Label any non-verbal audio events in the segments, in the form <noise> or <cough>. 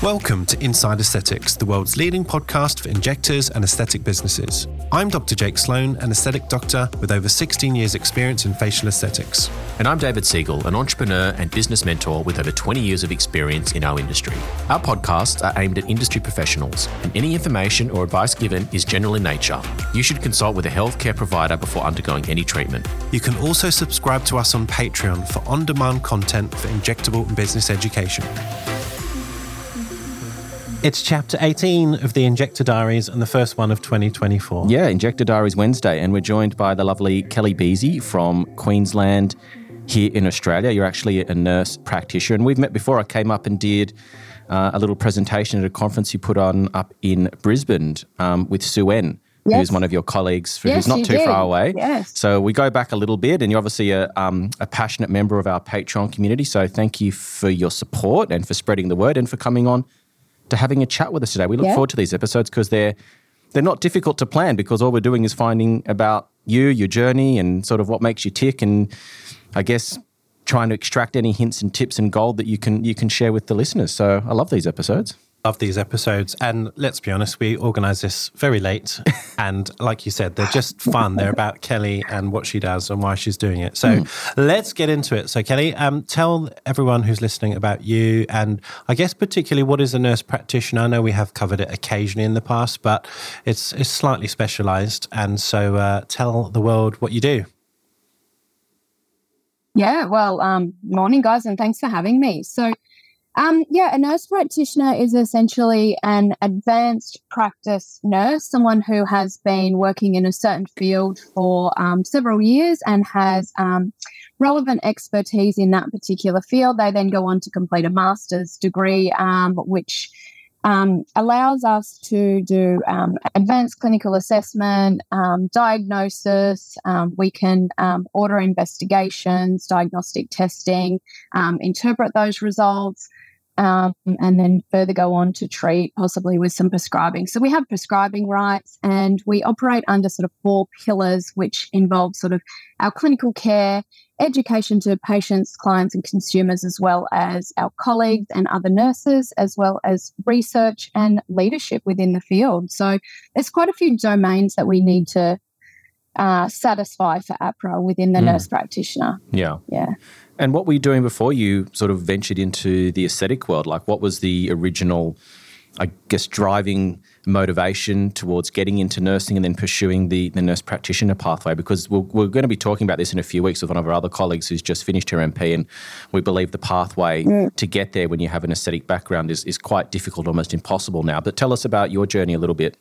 Welcome to Inside Aesthetics, the world's leading podcast for injectors and aesthetic businesses. I'm Dr. Jake Sloan, an aesthetic doctor with over 16 years' experience in facial aesthetics. And I'm David Siegel, an entrepreneur and business mentor with over 20 years of experience in our industry. Our podcasts are aimed at industry professionals, and any information or advice given is general in nature. You should consult with a healthcare provider before undergoing any treatment. You can also subscribe to us on Patreon for on demand content for injectable and business education. It's chapter 18 of the Injector Diaries and the first one of 2024. Yeah, Injector Diaries Wednesday. And we're joined by the lovely Kelly Beasy from Queensland here in Australia. You're actually a nurse practitioner. And we've met before. I came up and did uh, a little presentation at a conference you put on up in Brisbane um, with Sue N. Yes. Who's one of your colleagues yes, who's not too did. far away. Yes. So we go back a little bit, and you're obviously a, um, a passionate member of our Patreon community. So thank you for your support and for spreading the word and for coming on to having a chat with us today. We look yeah. forward to these episodes because they're they're not difficult to plan because all we're doing is finding about you, your journey, and sort of what makes you tick, and I guess trying to extract any hints and tips and gold that you can you can share with the listeners. So I love these episodes love these episodes. And let's be honest, we organise this very late. <laughs> and like you said, they're just fun. They're about Kelly and what she does and why she's doing it. So mm. let's get into it. So, Kelly, um, tell everyone who's listening about you and I guess particularly what is a nurse practitioner. I know we have covered it occasionally in the past, but it's, it's slightly specialised. And so uh, tell the world what you do. Yeah, well, um, morning, guys, and thanks for having me. So, um, yeah, a nurse practitioner is essentially an advanced practice nurse, someone who has been working in a certain field for um, several years and has um, relevant expertise in that particular field. They then go on to complete a master's degree, um, which um, allows us to do um, advanced clinical assessment, diagnosis. We can order investigations, diagnostic testing, interpret those results um, and then further go on to treat, possibly with some prescribing. So we have prescribing rights and we operate under sort of four pillars, which involve sort of our clinical care, education to patients, clients, and consumers, as well as our colleagues and other nurses, as well as research and leadership within the field. So there's quite a few domains that we need to uh, satisfy for AHPRA within the mm. nurse practitioner. Yeah. Yeah. And what were you doing before you sort of ventured into the aesthetic world? Like, what was the original, I guess, driving motivation towards getting into nursing and then pursuing the, the nurse practitioner pathway? Because we're, we're going to be talking about this in a few weeks with one of our other colleagues who's just finished her NP, and we believe the pathway mm. to get there when you have an aesthetic background is, is quite difficult, almost impossible now. But tell us about your journey a little bit.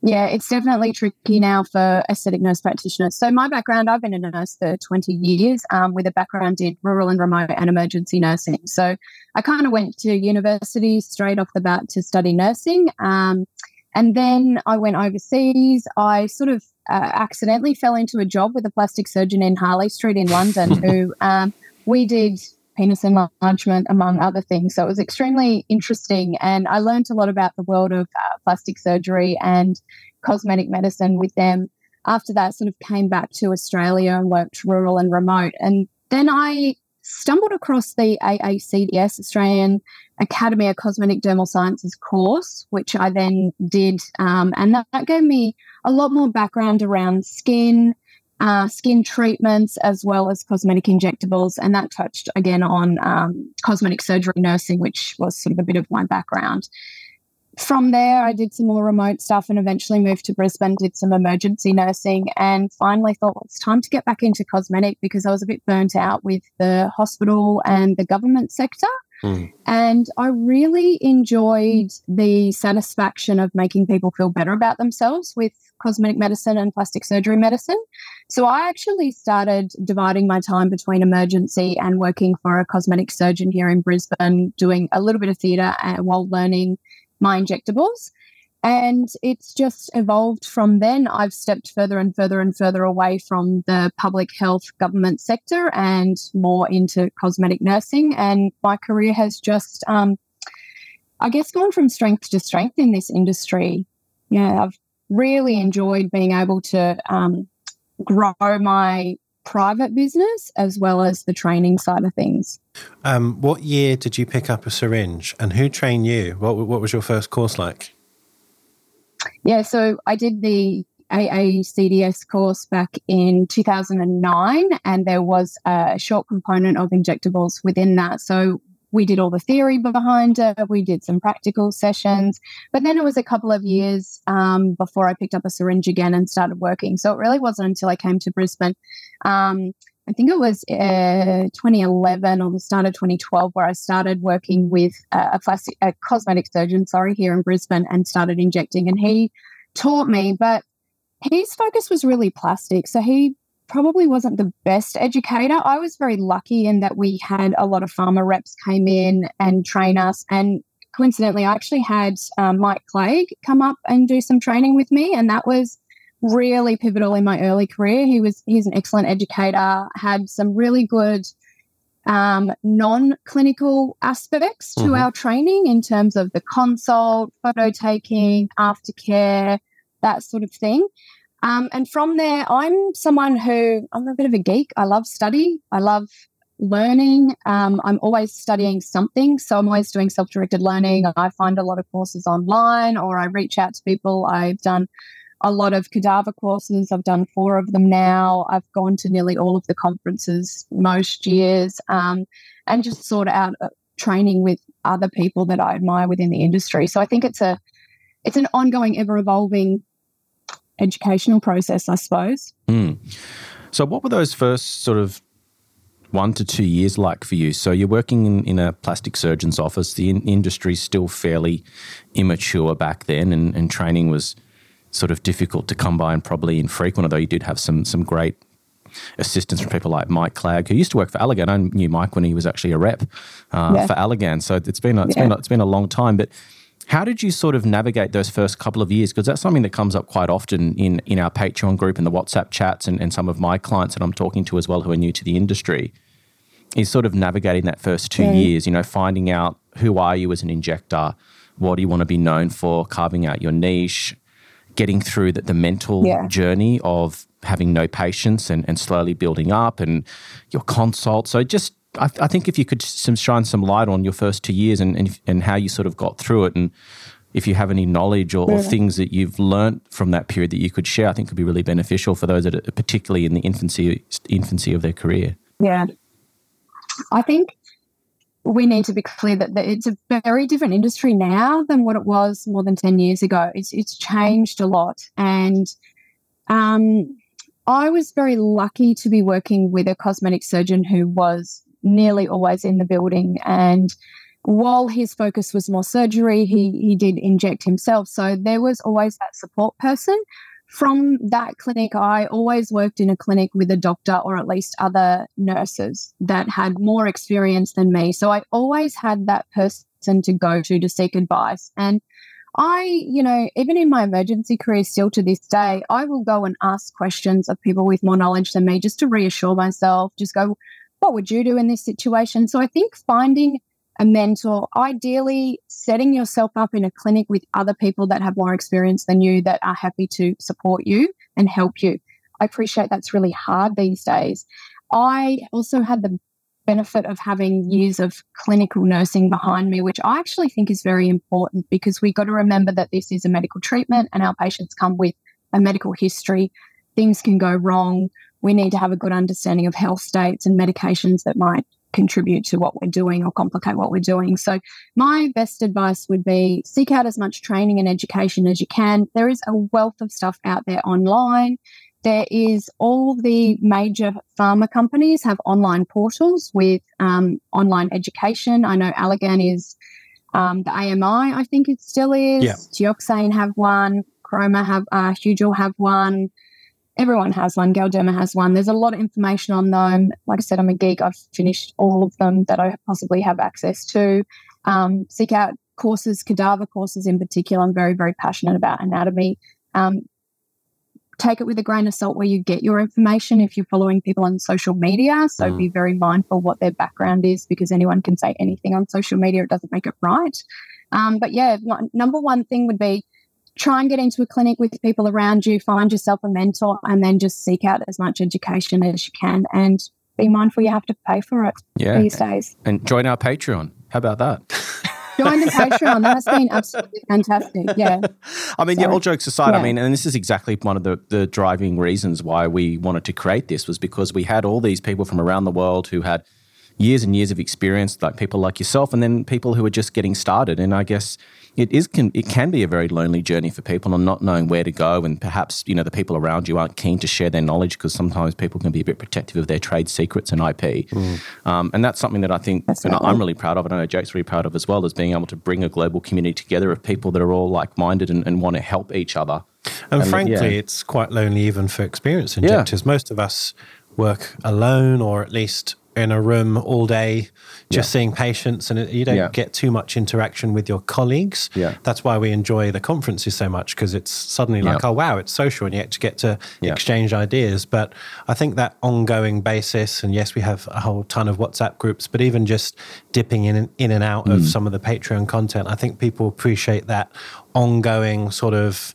Yeah, it's definitely tricky now for aesthetic nurse practitioners. So, my background, I've been a nurse for 20 years um, with a background in rural and remote and emergency nursing. So, I kind of went to university straight off the bat to study nursing. Um, and then I went overseas. I sort of uh, accidentally fell into a job with a plastic surgeon in Harley Street in London <laughs> who um, we did penis enlargement, among other things. So it was extremely interesting. And I learned a lot about the world of uh, plastic surgery and cosmetic medicine with them. After that, sort of came back to Australia and worked rural and remote. And then I stumbled across the AACDS, Australian Academy of Cosmetic Dermal Sciences course, which I then did. Um, and that, that gave me a lot more background around skin, uh, skin treatments as well as cosmetic injectables. And that touched again on um, cosmetic surgery nursing, which was sort of a bit of my background. From there, I did some more remote stuff and eventually moved to Brisbane, did some emergency nursing, and finally thought well, it's time to get back into cosmetic because I was a bit burnt out with the hospital and the government sector. Mm. And I really enjoyed the satisfaction of making people feel better about themselves with cosmetic medicine and plastic surgery medicine. So I actually started dividing my time between emergency and working for a cosmetic surgeon here in Brisbane, doing a little bit of theatre uh, while learning my injectables. And it's just evolved from then. I've stepped further and further and further away from the public health government sector and more into cosmetic nursing. And my career has just, um, I guess, gone from strength to strength in this industry. Yeah, I've really enjoyed being able to um, grow my private business as well as the training side of things. Um, what year did you pick up a syringe and who trained you? What, what was your first course like? Yeah, so I did the AACDS course back in 2009, and there was a short component of injectables within that. So we did all the theory behind it. We did some practical sessions, but then it was a couple of years um, before I picked up a syringe again and started working. So it really wasn't until I came to Brisbane. Um, I think it was uh, 2011 or the start of 2012 where I started working with a plastic, a cosmetic surgeon, sorry, here in Brisbane, and started injecting. And he taught me, but his focus was really plastic. So he probably wasn't the best educator. I was very lucky in that we had a lot of pharma reps came in and train us. And coincidentally, I actually had um, Mike Clegg come up and do some training with me, and that was really pivotal in my early career. He was he's an excellent educator, had some really good um, non-clinical aspects to mm-hmm. our training in terms of the consult, photo taking, aftercare, that sort of thing. Um, and from there, I'm someone who I'm a bit of a geek. I love study. I love learning. Um, I'm always studying something. So I'm always doing self directed learning. I find a lot of courses online or I reach out to people. I've done a lot of cadaver courses. I've done four of them now. I've gone to nearly all of the conferences most years um, and just sort of out uh, training with other people that I admire within the industry. So I think it's a it's an ongoing, ever evolving educational process, I suppose. Mm. So, what were those first sort of one to two years like for you? So, you're working in, in a plastic surgeon's office. The in- industry's still fairly immature back then, and, and, training was sort of difficult to come by and probably infrequent, although you did have some, some great assistance from people like Mike Clegg, who used to work for Allergan. I knew Mike when he was actually a rep uh, yeah. for Allergan. So, it's been, a, it's, yeah. been a, it's been a long time. But how did you sort of navigate those first couple of years? Because that's something that comes up quite often in, in our Patreon group and the WhatsApp chats and, and some of my clients that I'm talking to as well who are new to the industry is sort of navigating that first two years, you know, finding out who are you as an injector, what do you want to be known for, carving out your niche, getting through the, the mental yeah. journey of having no patients and, and slowly building up and your consult. So just I, I, think if you could some, shine some light on your first two years and, and, and how you sort of got through it, and if you have any knowledge or, yeah. or, things that you've learned from that period that you could share, I think could be really beneficial for those that are particularly in the infancy infancy of their career. Yeah, I think we need to be clear that, that it's a very different industry now than what it was more than ten years ago. It's it's changed a lot, and um, I was very lucky to be working with a cosmetic surgeon who was nearly always in the building. And while his focus was more surgery, he, he did inject himself. So there was always that support person. From that clinic, I always worked in a clinic with a doctor or at least other nurses that had more experience than me. So I always had that person to go to to seek advice. And I, you know, even in my emergency career, still to this day, I will go and ask questions of people with more knowledge than me just to reassure myself, just go, what would you do in this situation? So I think finding a mentor, ideally setting yourself up in a clinic with other people that have more experience than you that are happy to support you and help you. I appreciate that's really hard these days. I also had the benefit of having years of clinical nursing behind me, which I actually think is very important because we got to remember that this is a medical treatment and our patients come with a medical history. Things can go wrong we need to have a good understanding of health states and medications that might contribute to what we're doing or complicate what we're doing. So, my best advice would be seek out as much training and education as you can. There is a wealth of stuff out there online. There is all the major pharma companies have online portals with um, online education. I know Allergan is um, the AMI, I think it still is. Yeah. Teoxane have one. Croma have, uh, Hugel have one everyone has one. Galderma has one. There's a lot of information on them. Like I said, I'm a geek. I've finished all of them that I possibly have access to. Um, seek out courses, cadaver courses in particular. I'm very, very passionate about anatomy. Um, take it with a grain of salt where you get your information if you're following people on social media. So mm. be very mindful what their background is because anyone can say anything on social media. It doesn't make it right. Um, but yeah, number one thing would be try and get into a clinic with people around you, find yourself a mentor, and then just seek out as much education as you can. And be mindful you have to pay for it Yeah. these days. And join our Patreon. How about that? <laughs> Join the Patreon. That has been absolutely fantastic. Yeah. I mean, yeah, all jokes aside, I mean, and this is exactly one of the, the driving reasons why we wanted to create this was because we had all these people from around the world who had years and years of experience, like people like yourself, and then people who are just getting started. And I guess it is can it can be a very lonely journey for people and not knowing where to go, and perhaps you know the people around you aren't keen to share their knowledge because sometimes people can be a bit protective of their trade secrets and IP. Um, and that's something that I think Definitely. I'm really proud of, and I know Jake's really proud of as well, is being able to bring a global community together of people that are all like minded and, and want to help each other. And And, frankly, yeah. it's quite lonely even for experienced Yeah. injectors. Most of us work alone or at least in a room all day just seeing patients and you don't Yeah. get too much interaction with your colleagues. Yeah. That's why we enjoy the conferences so much because it's suddenly like, Yeah. oh, wow, it's social and you actually get to Yeah. exchange ideas. But I think that ongoing basis, and yes, we have a whole ton of WhatsApp groups, but even just dipping in, in and out Mm. of some of the Patreon content, I think people appreciate that ongoing sort of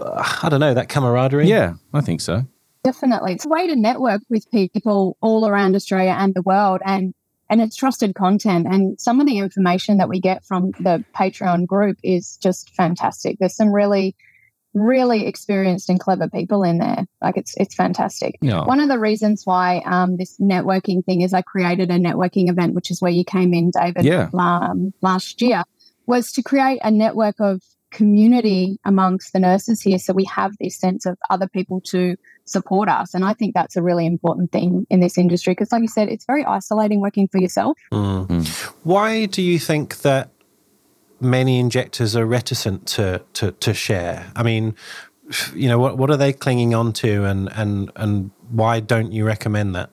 uh, I don't know, that camaraderie. Yeah, I think so. Definitely. It's a way to network with people all around Australia and the world and and it's trusted content and some of the information that we get from the Patreon group is just fantastic. There's some really really experienced and clever people in there. Like it's it's fantastic. Yeah. One of the reasons why um, this networking thing is I created a networking event, which is where you came in, David, Yeah. um, last year, was to create a network of community amongst the nurses here. So we have this sense of other people to support us. And I think that's a really important thing in this industry because, like you said, it's very isolating working for yourself. Mm. Why do you think that many injectors are reticent to, to, to share? I mean, you know, what, what are they clinging on to and, and, and why don't you recommend that?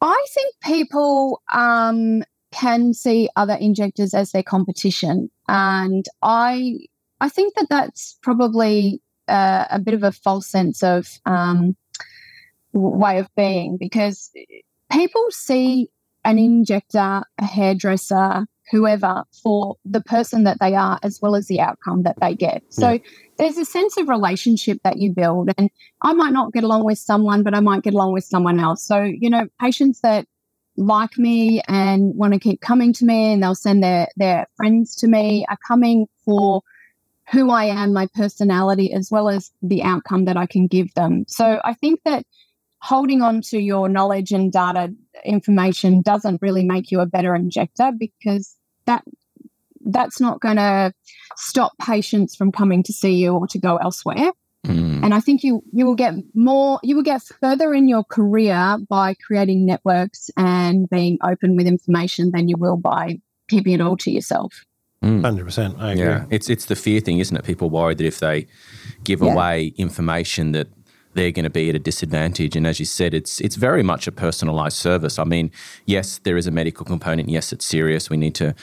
I think people um, can see other injectors as their competition, and I I think that that's probably uh, a bit of a false sense of um, way of being because people see an injector, a hairdresser, whoever for the person that they are as well as the outcome that they get. So Yeah. there's a sense of relationship that you build and I might not get along with someone, but I might get along with someone else. So, you know, patients that like me and want to keep coming to me and they'll send their, their friends to me are coming for who I am, my personality, as well as the outcome that I can give them. So I think that holding on to your knowledge and data information doesn't really make you a better injector because that that's not going to stop patients from coming to see you or to go elsewhere. Mm. And I think you you will get more you will get further in your career by creating networks and being open with information than you will by keeping it all to yourself. Mm. 100%. I agree. Yeah, it's it's the fear thing, isn't it? People worry that if they give Yeah. away information that they're going to be at a disadvantage. And as you said, it's it's very much a personalized service. I mean, yes, there is a medical component. Yes, it's serious. We need to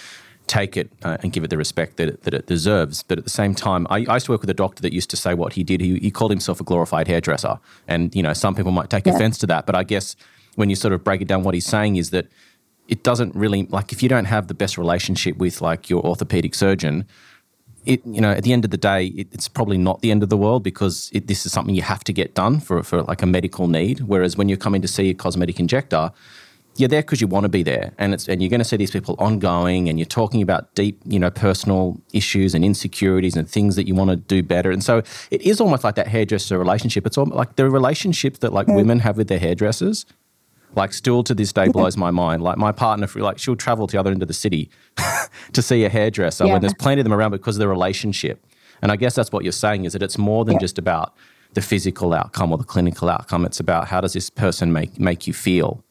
take it uh, and give it the respect that it, that it deserves. But at the same time, I, I used to work with a doctor that used to say what he did. He, he called himself a glorified hairdresser, and you know, some people might take Yeah. offense to that. But I guess when you sort of break it down, what he's saying is that it doesn't really like if you don't have the best relationship with like your orthopedic surgeon it you know at the end of the day it, it's probably not the end of the world because it, this is something you have to get done for for like a medical need whereas when you're coming to see a cosmetic injector you're there because you want to be there and it's and you're going to see these people ongoing and you're talking about deep you know personal issues and insecurities and things that you want to do better and so it is almost like that hairdresser relationship it's almost like the relationship that like mm. women have with their hairdressers like still to this day mm-hmm. blows my mind. Like my partner, like she'll travel to the other end of the city <laughs> to see a hairdresser Yeah. when there's plenty of them around because of the relationship. And I guess that's what you're saying is that it's more than Yeah. just about the physical outcome or the clinical outcome. It's about how does this person make make you feel.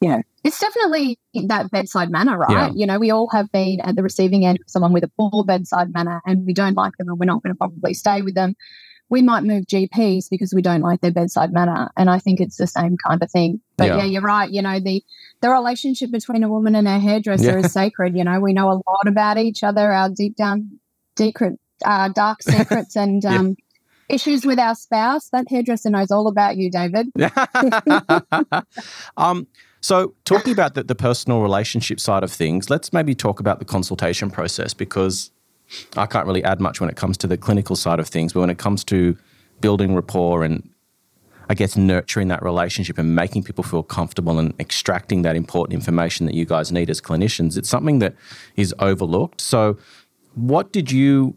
Yeah. It's definitely that bedside manner, right? Yeah. You know, we all have been at the receiving end of someone with a poor bedside manner and we don't like them and we're not going to probably stay with them. We might move GPs because we don't like their bedside manner. And I think it's the same kind of thing. But Yeah. yeah, you're right. You know, the the relationship between a woman and her hairdresser Yeah. is sacred. You know, we know a lot about each other, our deep down secret uh, dark secrets <laughs> and um issues with our spouse. That hairdresser knows all about you, David. <laughs> um, so, talking about the, the personal relationship side of things, let's maybe talk about the consultation process because I can't really add much when it comes to the clinical side of things, but when it comes to building rapport and I guess nurturing that relationship and making people feel comfortable and extracting that important information that you guys need as clinicians, it's something that is overlooked. So, what did you,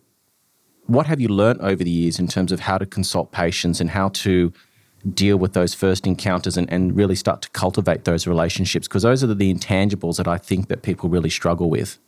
what have you learned over the years in terms of how to consult patients and how to deal with those first encounters and, and really start to cultivate those relationships? Because those are the, intangibles that I think that people really struggle with.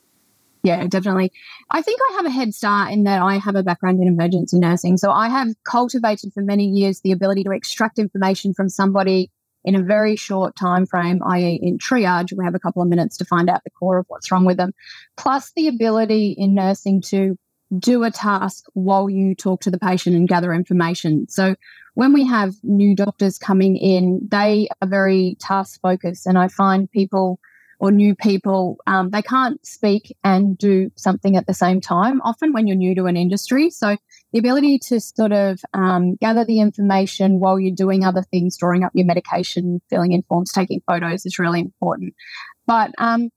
Yeah, definitely. I think I have a head start in that I have a background in emergency nursing. So I have cultivated for many years the ability to extract information from somebody in a very short time frame, i.e., in triage, we have a couple of minutes to find out the core of what's wrong with them. Plus the ability in nursing to do a task while you talk to the patient and gather information. So when we have new doctors coming in, they are very task focused, and I find people or new people, um, they can't speak and do something at the same time, often when you're new to an industry. So the ability to sort of um, gather the information while you're doing other things, drawing up your medication, filling in forms, taking photos is really important. But um,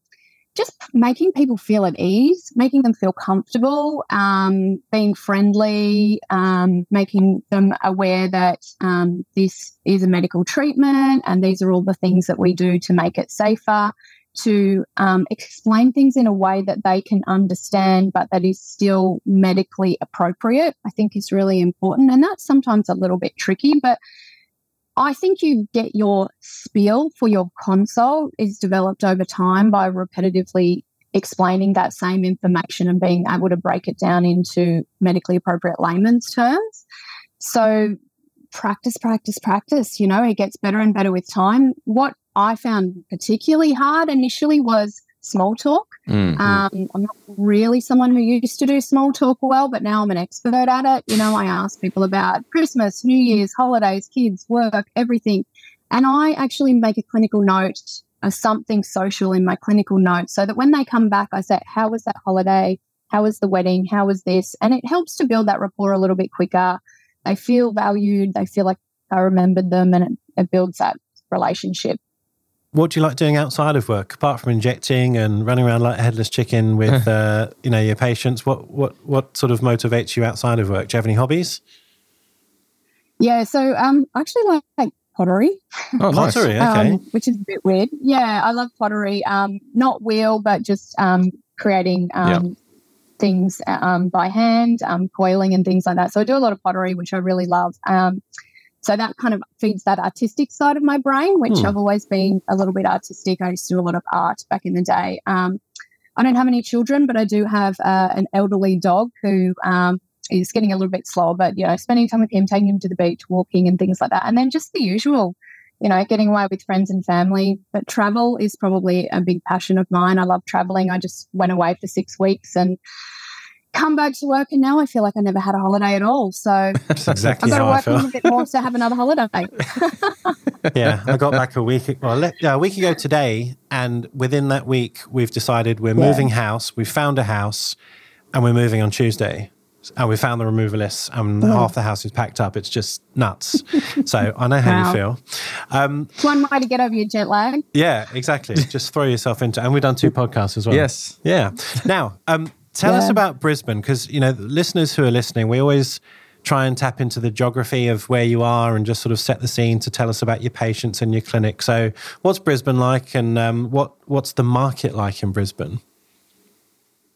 just making people feel at ease, making them feel comfortable, um, being friendly, um, making them aware that um, this is a medical treatment and these are all the things that we do to make it safer to um, explain things in a way that they can understand, but that is still medically appropriate, I think is really important. And that's sometimes a little bit tricky, but I think you get your spiel for your console is developed over time by repetitively explaining that same information and being able to break it down into medically appropriate layman's terms. So practice, practice, practice. You know, it gets better and better with time. What I found particularly hard initially was small talk. Mm-hmm. Um, I'm not really someone who used to do small talk well, but now I'm an expert at it. You know, I ask people about Christmas, New Year's, holidays, kids, work, everything. And I actually make a clinical note of something social in my clinical note so that when they come back, I say, How was that holiday? How was the wedding? How was this? And it helps to build that rapport a little bit quicker. They feel valued, they feel like I remembered them, and it, it builds that relationship what do you like doing outside of work apart from injecting and running around like a headless chicken <laughs> with uh, you know your patients what what what sort of motivates you outside of work? Do you have any hobbies? Yeah so um I actually like, like pottery. Oh pottery <laughs> okay. um, which is a bit weird. Yeah i love pottery. Um not wheel but just um creating um yep. things um by hand um coiling and things like that. So i do a lot of pottery which i really love. Um so that kind of feeds that artistic side of my brain, which hmm. I've always been a little bit artistic. I used to do a lot of art back in the day. Um, I don't have any children, but I do have uh, an elderly dog who um, is getting a little bit slower. But you know, spending time with him, taking him to the beach, walking, and things like that, and then just the usual, you know, getting away with friends and family. But travel is probably a big passion of mine. I love traveling. I just went away for six weeks and come back to work and now I feel like I never had a holiday at all. So <laughs> That's exactly I've got to work a little bit more to have another holiday. <laughs> <laughs> yeah, I got back a week well, yeah, a week ago today, and within that week, we've decided we're yeah. moving house. We found a house, and we're moving on Tuesday. And we found the removalists, and oh. half the house is packed up. It's just nuts. so I know how wow. you feel. Um, One way to get over your jet lag. Yeah, exactly. just throw yourself into. And we've done two podcasts as well. Yes. Yeah. Now, um, Tell yeah. us about Brisbane because, you know, listeners who are listening, we always try and tap into the geography of where you are and just sort of set the scene to tell us about your patients and your clinic. So, what's Brisbane like and um, what, what's the market like in Brisbane?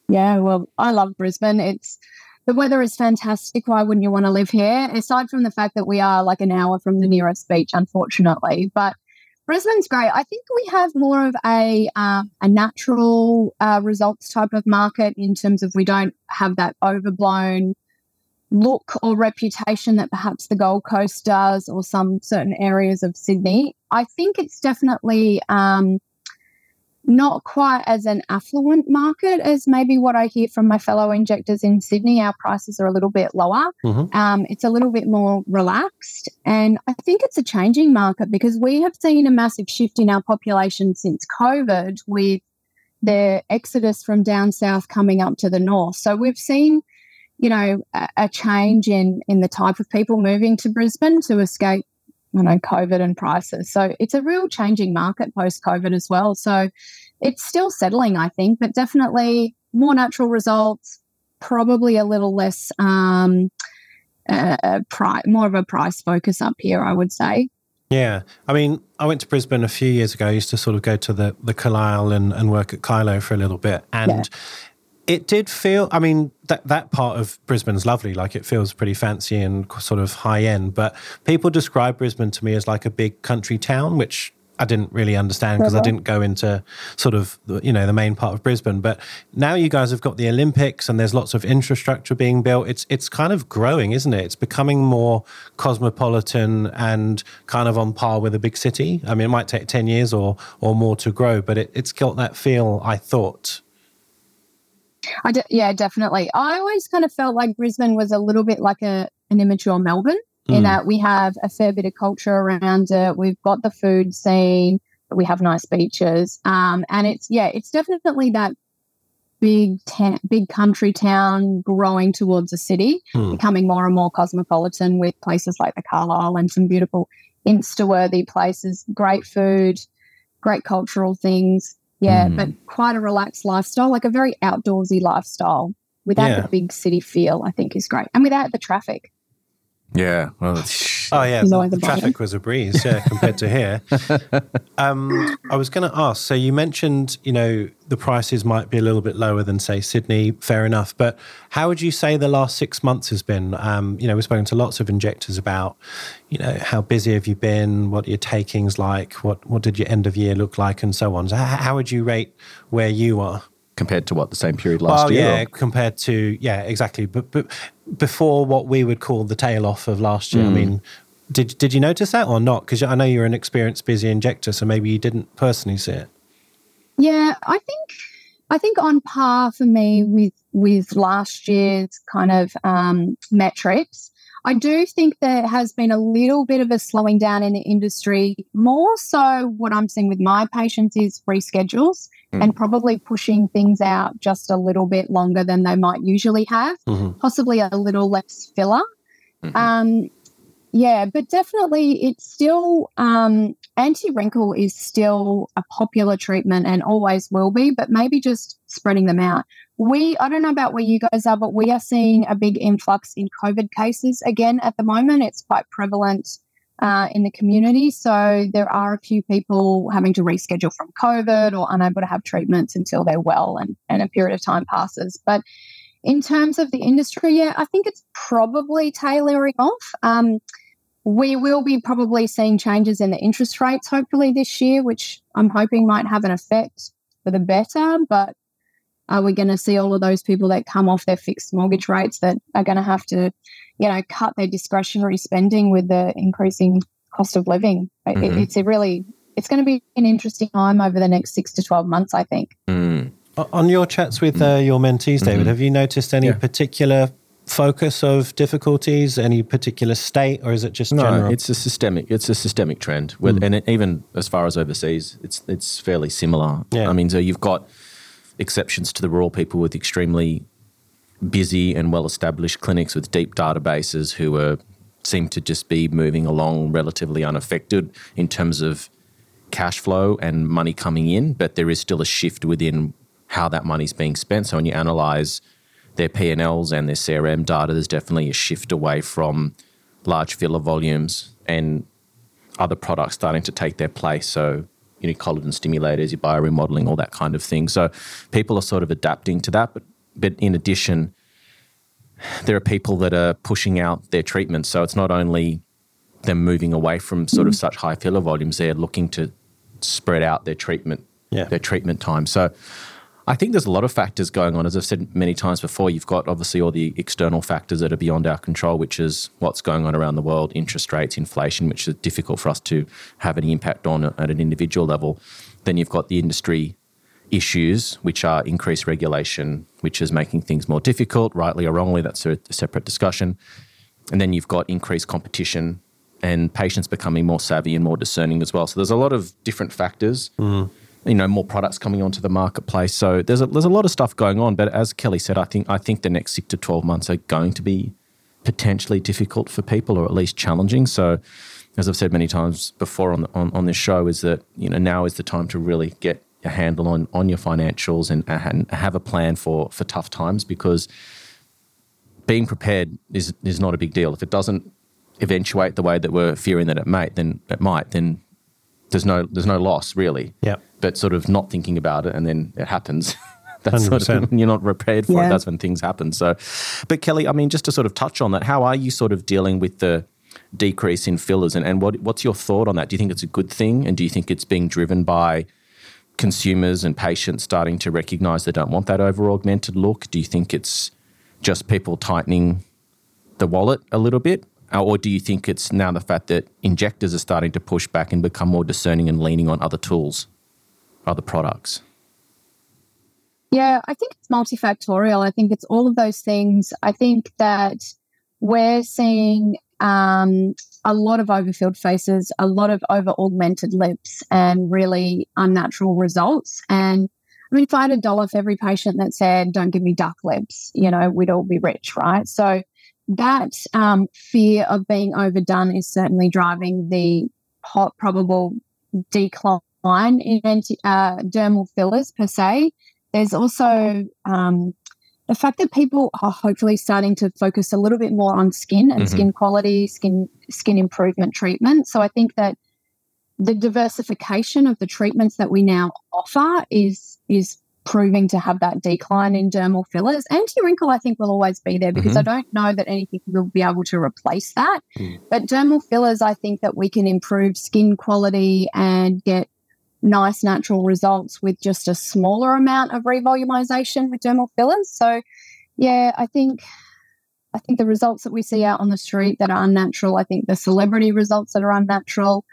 Yeah, well, I love Brisbane. It's the weather is fantastic. Why wouldn't you want to live here? Aside from the fact that we are like an hour from the nearest beach, unfortunately. But Brisbane's great. I think we have more of a uh, a natural uh, results type of market in terms of we don't have that overblown look or reputation that perhaps the Gold Coast does or some certain areas of Sydney. I think it's definitely um, not quite as an affluent market as maybe what I hear from my fellow injectors in Sydney. Our prices are a little bit lower. Mm-hmm. Um, it's a little bit more relaxed. And I think it's a changing market because we have seen a massive shift in our population since COVID with the exodus from down south coming up to the north. So we've seen, you know, a, a change in in the type of people moving to Brisbane to escape you know, COVID and prices. So it's a real changing market post COVID as well. So it's still settling, I think, but definitely more natural results, probably a little less um, uh, pri- more of a price focus up here, I would say. Yeah. I mean, I went to Brisbane a few years ago. I used to sort of go to the, the Calile and, and work at Kylo for a little bit. And yeah. It did feel, I mean, that, that part of Brisbane's lovely. Like it feels pretty fancy and sort of high end. But people describe Brisbane to me as like a big country town, which I didn't really understand because I didn't go into sort of you know the main part of Brisbane. But now you guys have got the Olympics and there's lots of infrastructure being built. It's it's kind of growing, isn't it? It's becoming more cosmopolitan and kind of on par with a big city. I mean, it might take ten years or or more to grow, but it, it's got that feel. I thought. I de- yeah, definitely. I always kind of felt like Brisbane was a little bit like a an immature Melbourne mm. in that we have a fair bit of culture around it. We've got the food scene, we have nice beaches, um, and it's yeah, it's definitely that big ta- big country town growing towards a city, mm. becoming more and more cosmopolitan with places like the Calile and some beautiful insta-worthy places, great food, great cultural things. Yeah, mm. but quite a relaxed lifestyle, like a very outdoorsy lifestyle without yeah. the big city feel, I think is great. And without the traffic. Yeah. Well, oh yeah, the, the traffic was a breeze, yeah, compared to here. <laughs> Um, I was going to ask. So you mentioned, you know, the prices might be a little bit lower than say Sydney. Fair enough, but how would you say the last six months has been? Um, you know, we've spoken to lots of injectors about, you know, how busy have you been? What your takings like? What what did your end of year look like, and so on. So how, how would you rate where you are? compared to what the same period last well, year? Yeah, or? compared to yeah, exactly. But but before what we would call the tail off of last year. Mm. I mean, did did you notice that or not? Because I know you're an experienced busy injector, so maybe you didn't personally see it. Yeah, I think I think on par for me with with last year's kind of um, metrics. I do think there has been a little bit of a slowing down in the industry. More so, what I'm seeing with my patients is reschedules mm. and probably pushing things out just a little bit longer than they might usually have, mm-hmm. possibly a little less filler. Mm-hmm. Um, yeah, but definitely it's still um, anti wrinkle is still a popular treatment and always will be, but maybe just spreading them out. We, I don't know about where you guys are, but we are seeing a big influx in COVID cases again at the moment. It's quite prevalent uh, in the community. So there are a few people having to reschedule from COVID or unable to have treatments until they're well and, and a period of time passes. But in terms of the industry, yeah, I think it's probably tailoring off. Um, we will be probably seeing changes in the interest rates hopefully this year, which I'm hoping might have an effect for the better. But are we going to see all of those people that come off their fixed mortgage rates that are going to have to you know, cut their discretionary spending with the increasing cost of living. Mm-hmm. It, it's a really, it's going to be an interesting time over the next six to 12 months, I think. Mm. On your chats with uh, your mentees, David, mm-hmm. have you noticed any yeah. particular focus of difficulties, any particular state, or is it just no? General? It's a systemic. It's a systemic trend, with, mm. and it, even as far as overseas, it's it's fairly similar. Yeah. I mean, so you've got exceptions to the rule, people with extremely busy and well established clinics with deep databases who are seem to just be moving along relatively unaffected in terms of cash flow and money coming in, but there is still a shift within how that money is being spent. So when you analyze their P&Ls and their CRM data, there's definitely a shift away from large filler volumes and other products starting to take their place. So you know, collagen stimulators, your bioremodeling, all that kind of thing. So people are sort of adapting to that, but but in addition, there are people that are pushing out their treatments. So it's not only them moving away from sort of such high filler volumes, they're looking to spread out their treatment, yeah. their treatment time. So I think there's a lot of factors going on. As I've said many times before, you've got obviously all the external factors that are beyond our control, which is what's going on around the world, interest rates, inflation, which is difficult for us to have any impact on at an individual level. Then you've got the industry issues, which are increased regulation, which is making things more difficult, rightly or wrongly. That's a, separate discussion. And then you've got increased competition and patients becoming more savvy and more discerning as well. So there's a lot of different factors. Mm. You know, more products coming onto the marketplace. So there's a, there's a lot of stuff going on. But as Kelly said, I think I think the next six to twelve months are going to be potentially difficult for people, or at least challenging. So, as I've said many times before on the, on, on this show, is that you know now is the time to really get a handle on on your financials and, and have a plan for for tough times because being prepared is is not a big deal. If it doesn't eventuate the way that we're fearing that it might, then it might, then there's no there's no loss really. Yeah. But sort of not thinking about it and then it happens. <laughs> that's sort of when <laughs> you're not prepared for yeah. it. That's when things happen. So, but Kelly, I mean, just to sort of touch on that, how are you sort of dealing with the decrease in fillers, and, and what what's your thought on that? Do you think it's a good thing, and do you think it's being driven by consumers and patients starting to recognise they don't want that over augmented look? Do you think it's just people tightening the wallet a little bit? Uh, or do you think it's now the fact that injectors are starting to push back and become more discerning and leaning on other tools, other products? Yeah, I think it's multifactorial. I think it's all of those things. I think that we're seeing um, a lot of overfilled faces, a lot of over augmented lips, and really unnatural results. And I mean, if I had a dollar for every patient that said, don't give me duck lips, you know, we'd all be rich, right? So that um, fear of being overdone is certainly driving the probable decline in uh, dermal fillers per se. There's also um, the fact that people are hopefully starting to focus a little bit more on skin and mm-hmm. skin quality, skin skin improvement treatment. So I think that the diversification of the treatments that we now offer is is proving to have that decline in dermal fillers. Anti-wrinkle, I think, will always be there because mm-hmm. I don't know that anything will be able to replace that. Mm. But dermal fillers, I think that we can improve skin quality and get nice natural results with just a smaller amount of revolumization with dermal fillers. So, yeah, I think I think the results that we see out on the street that are unnatural, I think the celebrity results that are unnatural,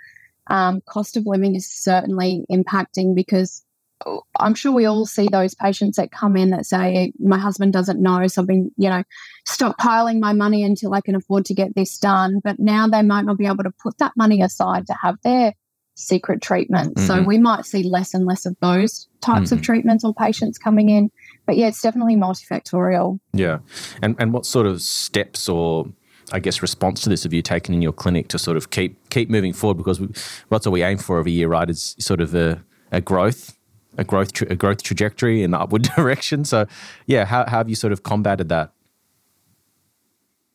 um, cost of living is certainly impacting because I'm sure we all see those patients that come in that say, My husband doesn't know, so I've been, you know, stockpiling my money until I can afford to get this done. But now they might not be able to put that money aside to have their secret treatment. Mm-hmm. So we might see less and less of those types mm-hmm. of treatments or patients coming in. But yeah, it's definitely multifactorial. Yeah. And and what sort of steps or I guess response to this have you taken in your clinic to sort of keep keep moving forward because we, that's what we aim for every year, right? Is sort of a, a growth, a growth, tra- a growth trajectory in the upward <laughs> direction. So, yeah, how, how have you sort of combated that?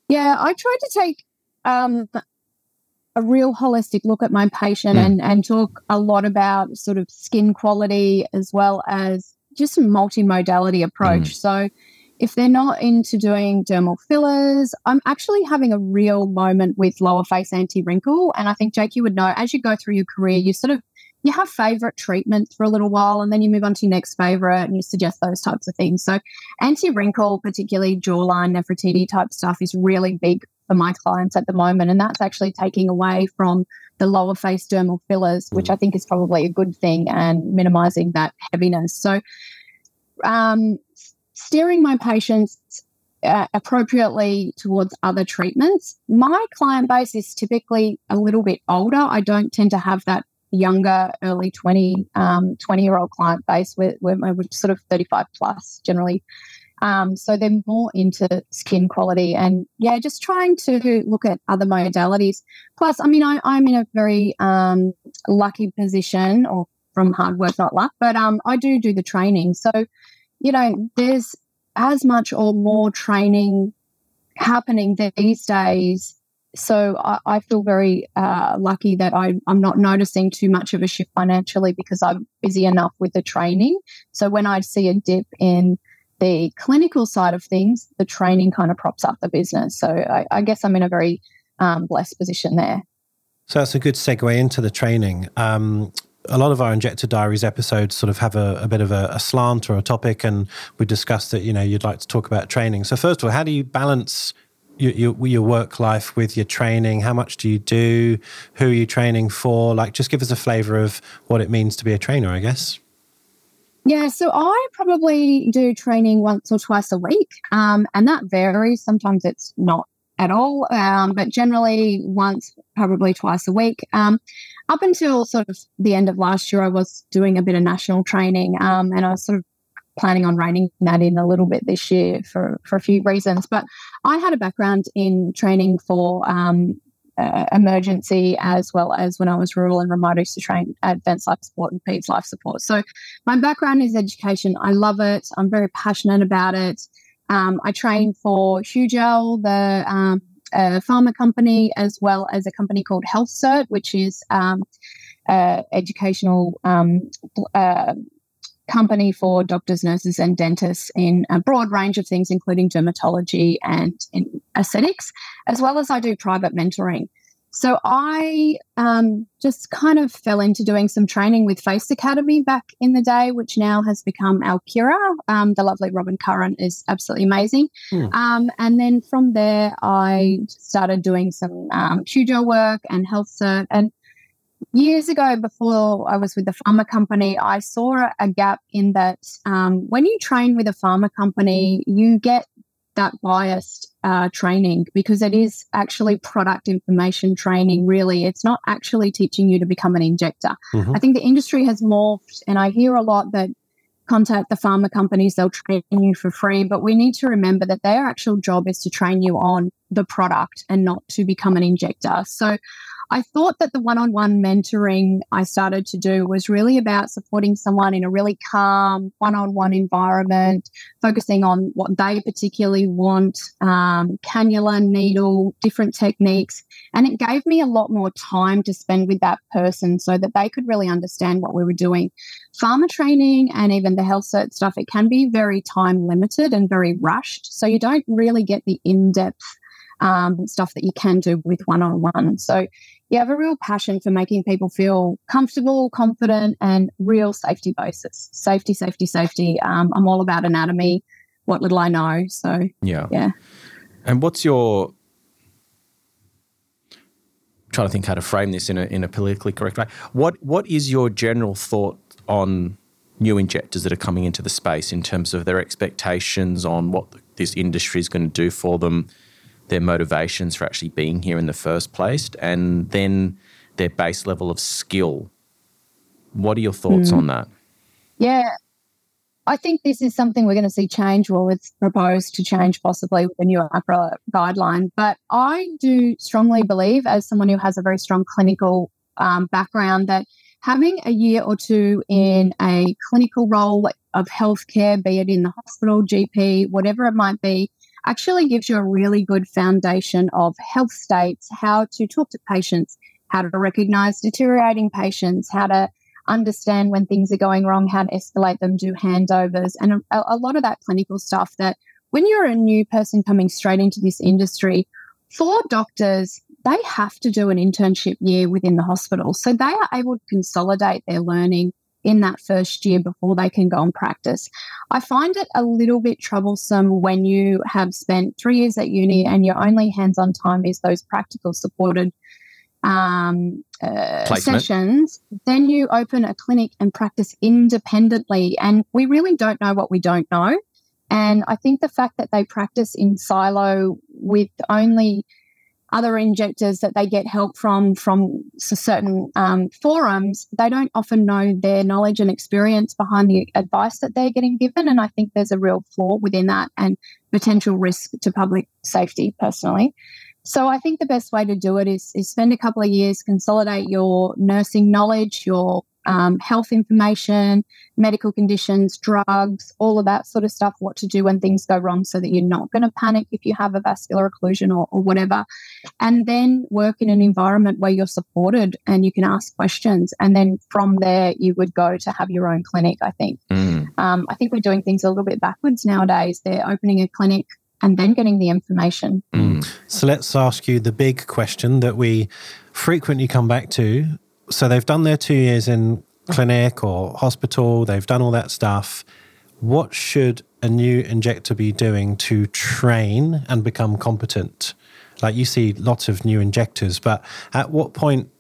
Yeah, I tried to take um, a real holistic look at my patient mm. and, and talk a lot about sort of skin quality as well as just a multimodality approach. Mm. So if they're not into doing dermal fillers, I'm actually having a real moment with lower face anti wrinkle. And I think Jake, you would know as you go through your career, you sort of you have favorite treatments for a little while and then you move on to your next favorite and you suggest those types of things. So anti wrinkle, particularly jawline, Nefertiti type stuff is really big for my clients at the moment. And that's actually taking away from the lower face dermal fillers, which I think is probably a good thing and minimizing that heaviness. So, um, steering my patients uh, appropriately towards other treatments. My client base is typically a little bit older. I don't tend to have that younger, early 20, um, 20 year old client base. We're, we're, sort of 35 plus generally. Um, so they're more into skin quality and yeah, just trying to look at other modalities. Plus, I mean, I, am in a very um, lucky position or from hard work, not luck, but um, I do do the training. So, you know, there's as much or more training happening these days so I, I feel very uh, lucky that I, I'm not noticing too much of a shift financially because I'm busy enough with the training. So when I see a dip in the clinical side of things, the training kind of props up the business. So I, I guess I'm in a very um, blessed position there. So that's a good segue into the training. Um, a lot of our injector diaries episodes sort of have a, a bit of a, a, slant or a topic, and we discussed that you know you'd like to talk about training. So first of all, how do you balance your, your, your, work life with your training? How much do you do? Who are you training for? Like, just give us a flavor of what it means to be a trainer, I guess. Yeah, so I probably do training once or twice a week, um, and that varies. Sometimes it's not at all, um, but generally once, probably twice a week. Um, up until sort of the end of last year, I was doing a bit of national training, um, and I was sort of planning on reining that in a little bit this year for, for a few reasons. But I had a background in training for um, uh, emergency as well as when I was rural and remote, I used to train advanced life support and PEDS life support. So my background is education. I love it. I'm very passionate about it. Um, I trained for Hugel, the um, pharma company, as well as a company called HealthCert, which is um, uh, educational um, uh, company for doctors, nurses, and dentists in a broad range of things, including dermatology and aesthetics, as well as I do private mentoring. So I um, just kind of fell into doing some training with Face Academy back in the day, which now has become Alkira. Um, the lovely Robin Curran is absolutely amazing. Mm. Um, and then from there, I started doing some um, work and HealthCert. And years ago, before I was with the pharma company, I saw a gap in that um, when you train with a pharma company, you get that biased uh, training because it is actually product information training, really. It's not actually teaching you to become an injector. Mm-hmm. I think the industry has morphed, and I hear a lot that contact the pharma companies, they'll train you for free. But we need to remember that their actual job is to train you on the product and not to become an injector. So I thought that the one on one mentoring I started to do was really about supporting someone in a really calm one on one environment, focusing on what they particularly want, um, cannula, needle, different techniques. And it gave me a lot more time to spend with that person so that they could really understand what we were doing. Pharma training and even the HealthCert stuff, it can be very time limited and very rushed. So you don't really get the in depth um, stuff that you can do with one on one. So you have a real passion for making people feel comfortable, confident, and real safety basis. Safety, safety, safety. Um, I'm all about anatomy, what little I know. So, yeah. Yeah. And what's your trying to think how to frame this in a in a politically correct way. What what is your general thought on new injectors that are coming into the space in terms of their expectations on what this industry is going to do for them? Their motivations for actually being here in the first place, and then their base level of skill. What are your thoughts mm. on that? Yeah, I think this is something we're going to see change, or it's proposed to change possibly with the new AHPRA guideline. But I do strongly believe, as someone who has a very strong clinical um, background, that having a year or two in a clinical role of healthcare, be it in the hospital, GP, whatever it might be, actually gives you a really good foundation of health states, how to talk to patients, how to recognize deteriorating patients, how to understand when things are going wrong, how to escalate them, do handovers, and a, a lot of that clinical stuff that when you're a new person coming straight into this industry, for doctors, they have to do an internship year within the hospital. So they are able to consolidate their learning in that first year before they can go and practice. I find it a little bit troublesome when you have spent three years at uni and your only hands on time is those practical supported um, uh, sessions. Then you open a clinic and practice independently. And we really don't know what we don't know. And I think the fact that they practice in silo with only other injectors that they get help from from certain um, forums, they don't often know their knowledge and experience behind the advice that they're getting given. And I think there's a real flaw within that and potential risk to public safety personally. So I think the best way to do it is, is spend a couple of years, consolidate your nursing knowledge, your um, health information, medical conditions, drugs, all of that sort of stuff, what to do when things go wrong so that you're not going to panic if you have a vascular occlusion or, or, whatever. And then work in an environment where you're supported and you can ask questions. And then from there, you would go to have your own clinic, I think. Mm. Um, I think we're doing things a little bit backwards nowadays. They're opening a clinic and then getting the information. Mm. So let's ask you the big question that we frequently come back to so they've done their two years in clinic or hospital, they've done all that stuff. What should a new injector be doing to train and become competent? Like you see lots of new injectors, but at what point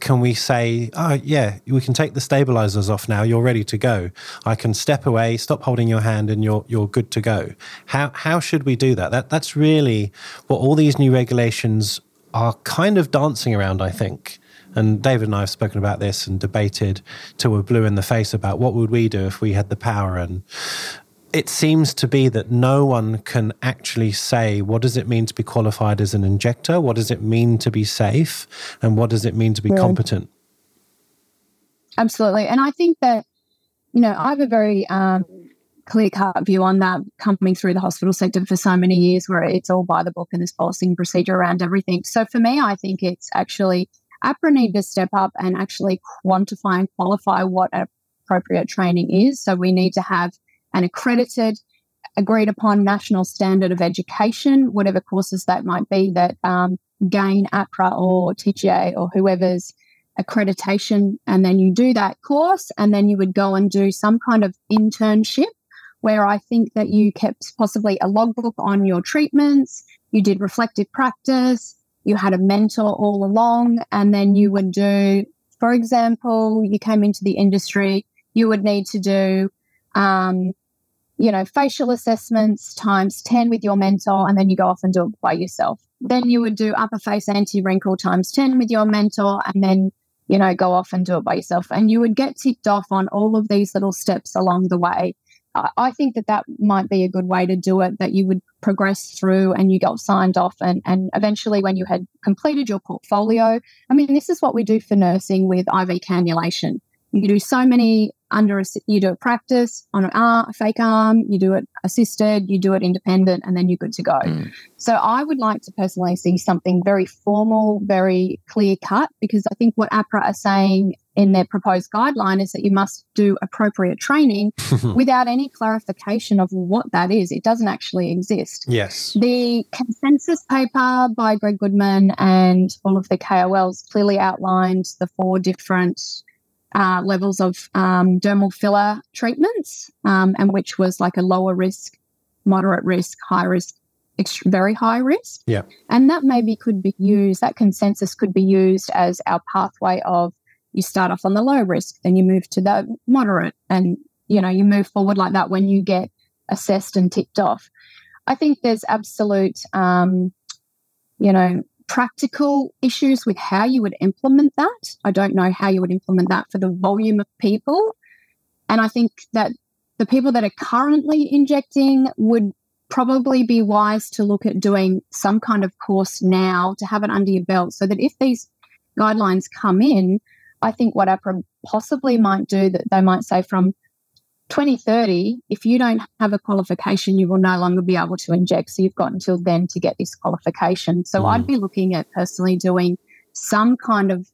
can we say, oh, yeah, we can take the stabilizers off now, you're ready to go? I can step away, stop holding your hand, and you're, you're good to go. How, how should we do that? that? That's really what all these new regulations are kind of dancing around, I think. And David and I have spoken about this and debated till we're blue in the face about what would we do if we had the power. And it seems to be that no one can actually say what does it mean to be qualified as an injector, what does it mean to be safe, and what does it mean to be competent. Absolutely, and I think that you know I have a very um, clear cut view on that coming through the hospital sector for so many years where it's all by the book and there's policy and procedure around everything. So for me, I think it's actually AHPRA need to step up and actually quantify and qualify what appropriate training is. So we need to have an accredited, agreed upon national standard of education, whatever courses that might be that um, gain AHPRA or TGA or whoever's accreditation. And then you do that course, and then you would go and do some kind of internship where I think that you kept possibly a logbook on your treatments, you did reflective practice, you had a mentor all along, and then you would do, for example, you came into the industry, you would need to do, um, you know, facial assessments times 10 with your mentor, and then you go off and do it by yourself. Then you would do upper face anti wrinkle times 10 with your mentor, and then, you know, go off and do it by yourself. And you would get ticked off on all of these little steps along the way. I think that that might be a good way to do it, that you would progress through and you got signed off. And, and eventually, when you had completed your portfolio, I mean, this is what we do for nursing with IV cannulation. You do so many under, a, you do a practice on an arm, a fake arm, you do it assisted, you do it independent, and then you're good to go. Mm. So I would like to personally see something very formal, very clear cut, because I think what AHPRA are saying in their proposed guideline is that you must do appropriate training <laughs> without any clarification of what that is. It doesn't actually exist. Yes. The consensus paper by Greg Goodman and all of the KOLs clearly outlined the four different uh, levels of um, dermal filler treatments, um, and which was like a lower risk, moderate risk, high risk, very high risk. Yeah. And that maybe could be used, that consensus could be used as our pathway of you start off on the low risk, then you move to the moderate, and you know you move forward like that when you get assessed and ticked off. I think there's absolute, um, you know, practical issues with how you would implement that. I don't know how you would implement that for the volume of people, and I think that the people that are currently injecting would probably be wise to look at doing some kind of course now to have it under your belt so that if these guidelines come in, I think what AHPRA possibly might do that they might say from 2030, if you don't have a qualification, you will no longer be able to inject. So you've got until then to get this qualification. So mm. I'd be looking at personally doing some kind of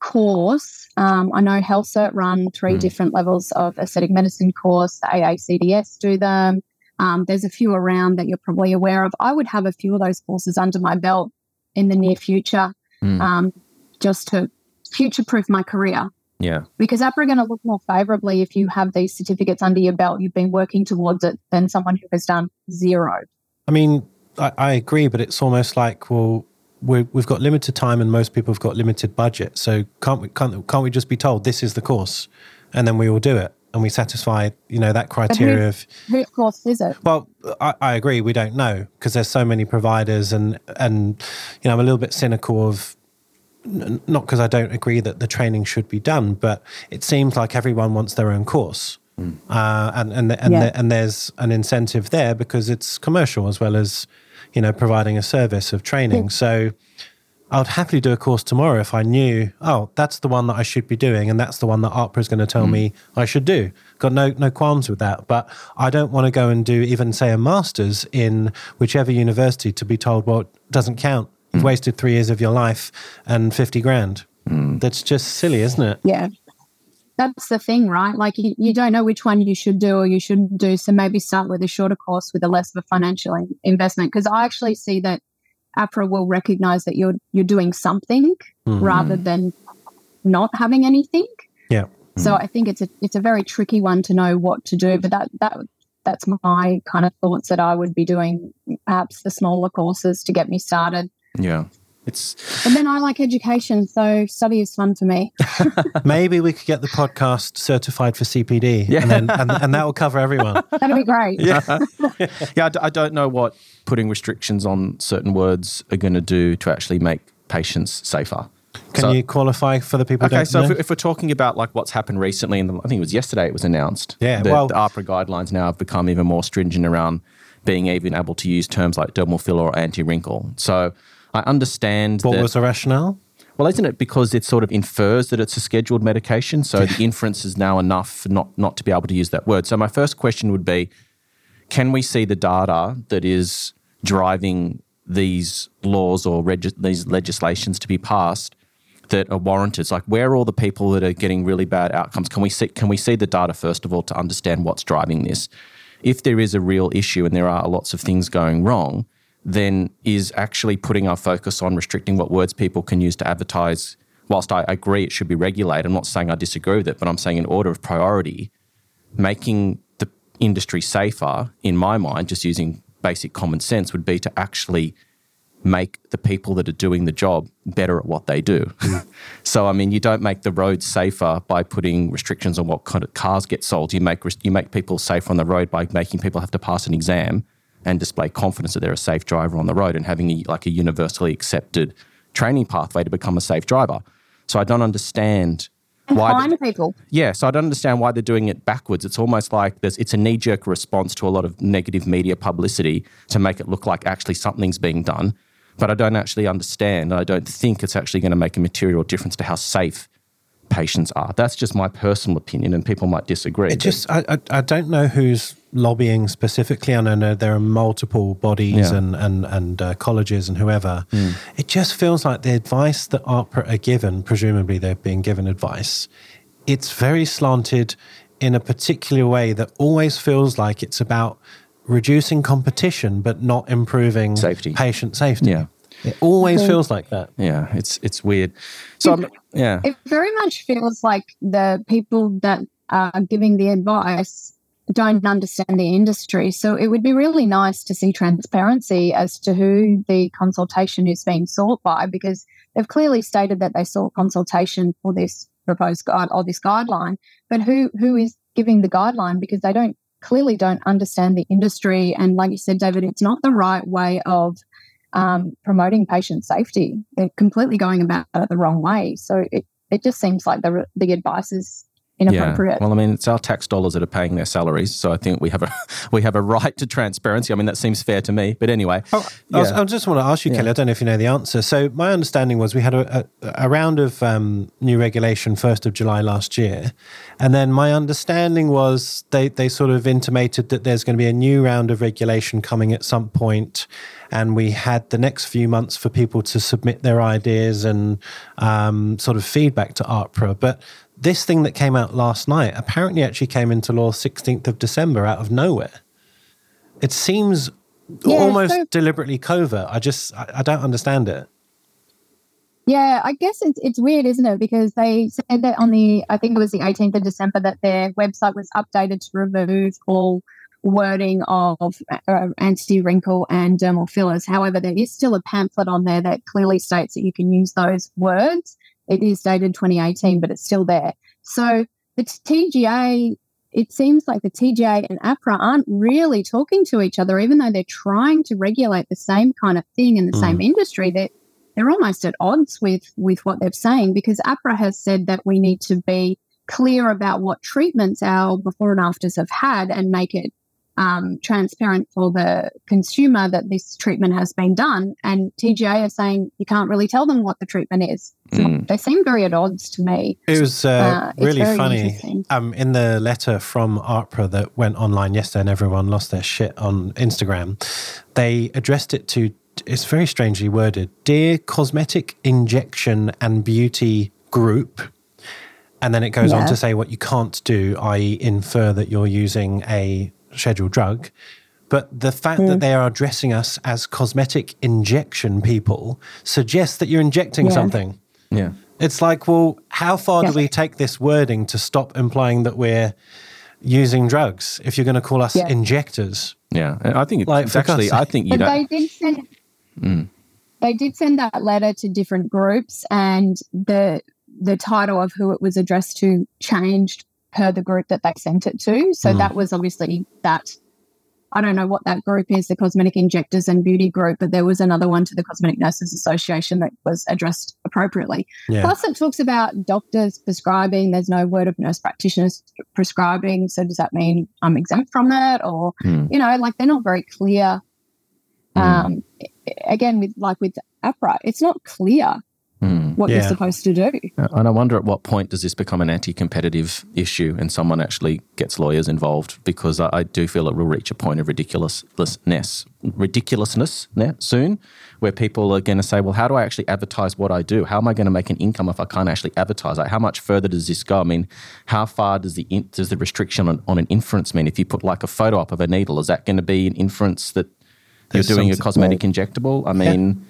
course. Um, I know HealthCert run three mm. different levels of aesthetic medicine course. The AACDS do them. Um, there's a few around that you're probably aware of. I would have a few of those courses under my belt in the near future, mm. um, just to future proof my career. Yeah. Because AHPRA are going to look more favorably if you have these certificates under your belt, you've been working towards it, than someone who has done zero. I mean, I, I agree, but it's almost like, well, we have got limited time and most people have got limited budget. So can't we, can't, can't we just be told this is the course and then we all do it? And we satisfy, you know, that criteria who, of whose course is it? Well, I, I agree. We don't know because there's so many providers, and and you know, I'm a little bit cynical of not because I don't agree that the training should be done, but it seems like everyone wants their own course. Mm. Uh, and and and, yeah. and there's an incentive there because it's commercial as well as you know providing a service of training. Mm. So I'd happily do a course tomorrow if I knew oh that's the one that I should be doing and that's the one that AHPRA is going to tell mm. me I should do. Got no no qualms with that, but I don't want to go and do even say a masters in whichever university to be told well it doesn't count You've wasted three years of your life and 50 grand. Mm. That's just silly, isn't it? Yeah. That's the thing, right? Like you, you, don't know which one you should do or you shouldn't do. So maybe start with a shorter course with a less of a financial in- investment. Because I actually see that AHPRA will recognize that you're you're doing something mm-hmm. rather than not having anything. Yeah. So I think it's a it's a very tricky one to know what to do. But that that that's my kind of thoughts that I would be doing perhaps the smaller courses to get me started yeah. It's and then I like education, so study is fun for me. <laughs> Maybe we could get the podcast certified for CPD, yeah. and, then, and, and that will cover everyone. <laughs> That'd be great. Yeah, <laughs> yeah. I d- I don't know what putting restrictions on certain words are going to do to actually make patients safer. Can so, you qualify for the people? Okay, so if, if, we're talking about like what's happened recently, and I think it was yesterday it was announced. Yeah, the, well, the AHPRA guidelines now have become even more stringent around being even able to use terms like dermal filler or anti wrinkle. So I understand. What that, was the rationale? Well, isn't it because it sort of infers that it's a scheduled medication? So the <laughs> inference is now enough not, not to be able to use that word. So my first question would be can we see the data that is driving these laws or reg- these legislations to be passed that are warranted? It's like where are all the people that are getting really bad outcomes? Can we see can we see the data first of all to understand what's driving this? If there is a real issue and there are lots of things going wrong, then is actually putting our focus on restricting what words people can use to advertise. Whilst I agree it should be regulated, I'm not saying I disagree with it, but I'm saying in order of priority, making the industry safer, in my mind, just using basic common sense, would be to actually make the people that are doing the job better at what they do. Mm. <laughs> so, I mean, you don't make the roads safer by putting restrictions on what kind of cars get sold. You make you make people safer on the road by making people have to pass an exam and display confidence that they're a safe driver on the road and having a, like a universally accepted training pathway to become a safe driver. So I don't understand why fine people. Yeah, so I don't understand why they're doing it backwards. It's almost like there's it's a knee jerk response to a lot of negative media publicity to make it look like actually something's being done. But I don't actually understand. I don't think it's actually going to make a material difference to how safe patients are. That's just my personal opinion, and people might disagree. It just I, I, I don't know who's lobbying specifically. I know there are multiple bodies Yeah. and and and uh, colleges and whoever. It just feels like the advice that AHPRA are given, presumably they're being given advice. It's very slanted in a particular way that always feels like it's about reducing competition but not improving Safety. patient safety. Yeah. It always Okay. feels like that. yeah, it's it's weird. So I'm, yeah, It very much feels like the people that are giving the advice don't understand the industry. So it would be really nice to see transparency as to who the consultation is being sought by, because they've clearly stated that they sought consultation for this proposed guide or this guideline. But who who is giving the guideline? Because they don't clearly don't understand the industry. And like you said, David, it's not the right way of um, promoting patient safety. They're completely going about it the wrong way. So it, it just seems like the, the advice is inappropriate. Yeah. Well, I mean, it's our tax dollars that are paying their salaries, so I think we have a <laughs> we have a right to transparency. I mean, that seems fair to me. But anyway, Oh, I, was, I just want to ask you, Kelly. I don't know if you know the answer. So my understanding was we had a, a, a round of um, new regulation first of July last year, and then my understanding was they they sort of intimated that there's going to be a new round of regulation coming at some point, and we had the next few months for people to submit their ideas and um, sort of feedback to AHPRA, but. This thing that came out last night apparently actually came into law 16th of December out of nowhere. It seems Yeah, almost so- deliberately covert. I just I, I don't understand it. Yeah, I guess it's it's weird, isn't it? Because they said that on the I think it was the 18th of December that their website was updated to remove all wording of uh, anti-wrinkle and dermal fillers. However, there is still a pamphlet on there that clearly states that you can use those words. It is dated 2018, but it's still there. So the TGA, it seems like the TGA and AHPRA aren't really talking to each other, even though they're trying to regulate the same kind of thing in the Mm. same industry. They're they're almost at odds with with what they're saying because AHPRA has said that we need to be clear about what treatments our before and afters have had and make it um, transparent for the consumer that this treatment has been done. And TGA are saying you can't really tell them what the treatment is. So Mm. They seem very at odds to me. It was uh, Uh, really funny. Um, in the letter from AHPRA that went online yesterday and everyone lost their shit on Instagram, they addressed it to, it's very strangely worded, Dear Cosmetic Injection and Beauty Group. And then it goes on to say what you can't do, i.e., infer that you're using a scheduled drug. But the fact Hmm. that they are addressing us as cosmetic injection people suggests that you're injecting Yeah. something. yeah. It's like, well, how far Yeah. do we take this wording to stop implying that we're using drugs if you're going to call us Yeah. injectors? Yeah, and I think it's, Like, it's actually. I think you But don't. they did send Mm. they did send that letter to different groups and the the title of who it was addressed to changed per the group that they sent it to. So Mm. that was obviously that I don't know what that group is, the Cosmetic Injectors and Beauty Group, but there was another one to the Cosmetic Nurses Association that was addressed appropriately. Yeah. Plus, it talks about doctors prescribing. There's no word of nurse practitioners prescribing. So, does that mean I'm exempt from that? Or, Mm. you know, like they're not very clear. Mm. Um, again, with like with AHPRA, it's not clear. What Yeah. you're supposed to do. Uh, and I wonder at what point does this become an anti-competitive issue and someone actually gets lawyers involved? Because I, I do feel it will reach a point of ridiculousness, ridiculousness ne- soon, where people are going to say, "Well, how do I actually advertise what I do? How am I going to make an income if I can't actually advertise? Like, how much further does this go? I mean, how far does the in, does the restriction on, on an inference mean? If you put like a photo up of a needle, is that going to be an inference that you're doing a something- cosmetic injectable? I mean,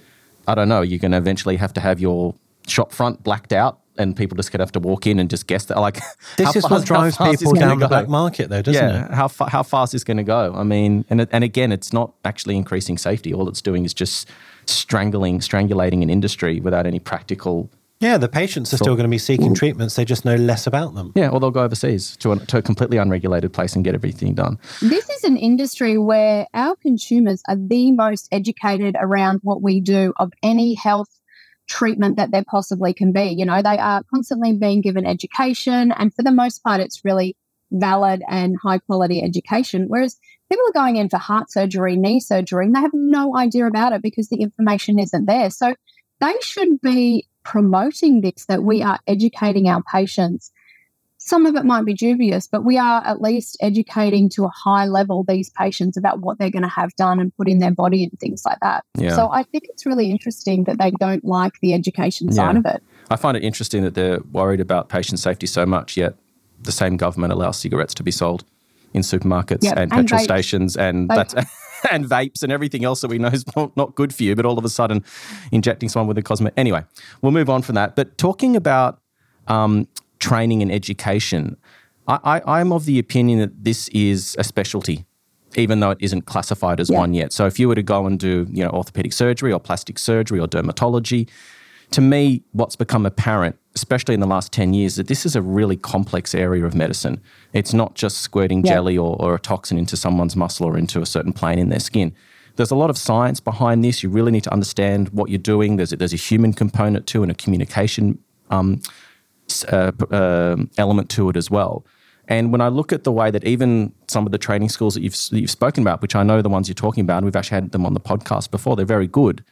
I don't know. You're going to eventually have to have your shop front blacked out, and people just going to have to walk in and just guess that. Like <laughs> This how is fast- what drives people down the go? black market, though, doesn't yeah, it? how fa- how fast is going to go? I mean, and and again, it's not actually increasing safety. All it's doing is just strangling, strangulating an industry without any practical. Yeah, the patients are still going to be seeking treatments. They just know less about them. Yeah, or they'll go overseas to a, to a completely unregulated place and get everything done. This is an industry where our consumers are the most educated around what we do of any health treatment that there possibly can be. You know, they are constantly being given education, and for the most part, it's really valid and high quality education. Whereas people are going in for heart surgery, knee surgery, and they have no idea about it because the information isn't there. So they should be promoting this that we are educating our patients some of it might be dubious, but we are at least educating to a high level these patients about what they're going to have done and put in their body and things like that. Yeah. So I think it's really interesting that they don't like the education side Yeah. of it. I find it interesting that they're worried about patient safety so much, yet the same government allows cigarettes to be sold in supermarkets Yep, and and petrol vapes. stations and Vape. that's <laughs> and vapes and everything else that we know is <laughs> not, not good for you, but all of a sudden injecting someone with a cosmetic. Anyway, we'll move on from that. But talking about um, training and education, I, I, I'm of the opinion that this is a specialty. Even though it isn't classified as Yeah. one yet. So if you were to go and do, you know, orthopedic surgery or plastic surgery or dermatology, to me, what's become apparent, especially in the last 10 years, that this is a really complex area of medicine. It's not just squirting Yeah. jelly or, or a toxin into someone's muscle or into a certain plane in their skin. There's a lot of science behind this. You really need to understand what you're doing. There's a, there's a human component to and a communication um, uh, um element to it as well. And when I look at the way that even some of the training schools that you've, that you've spoken about, which I know the ones you're talking about, and we've actually had them on the podcast before, they're very good.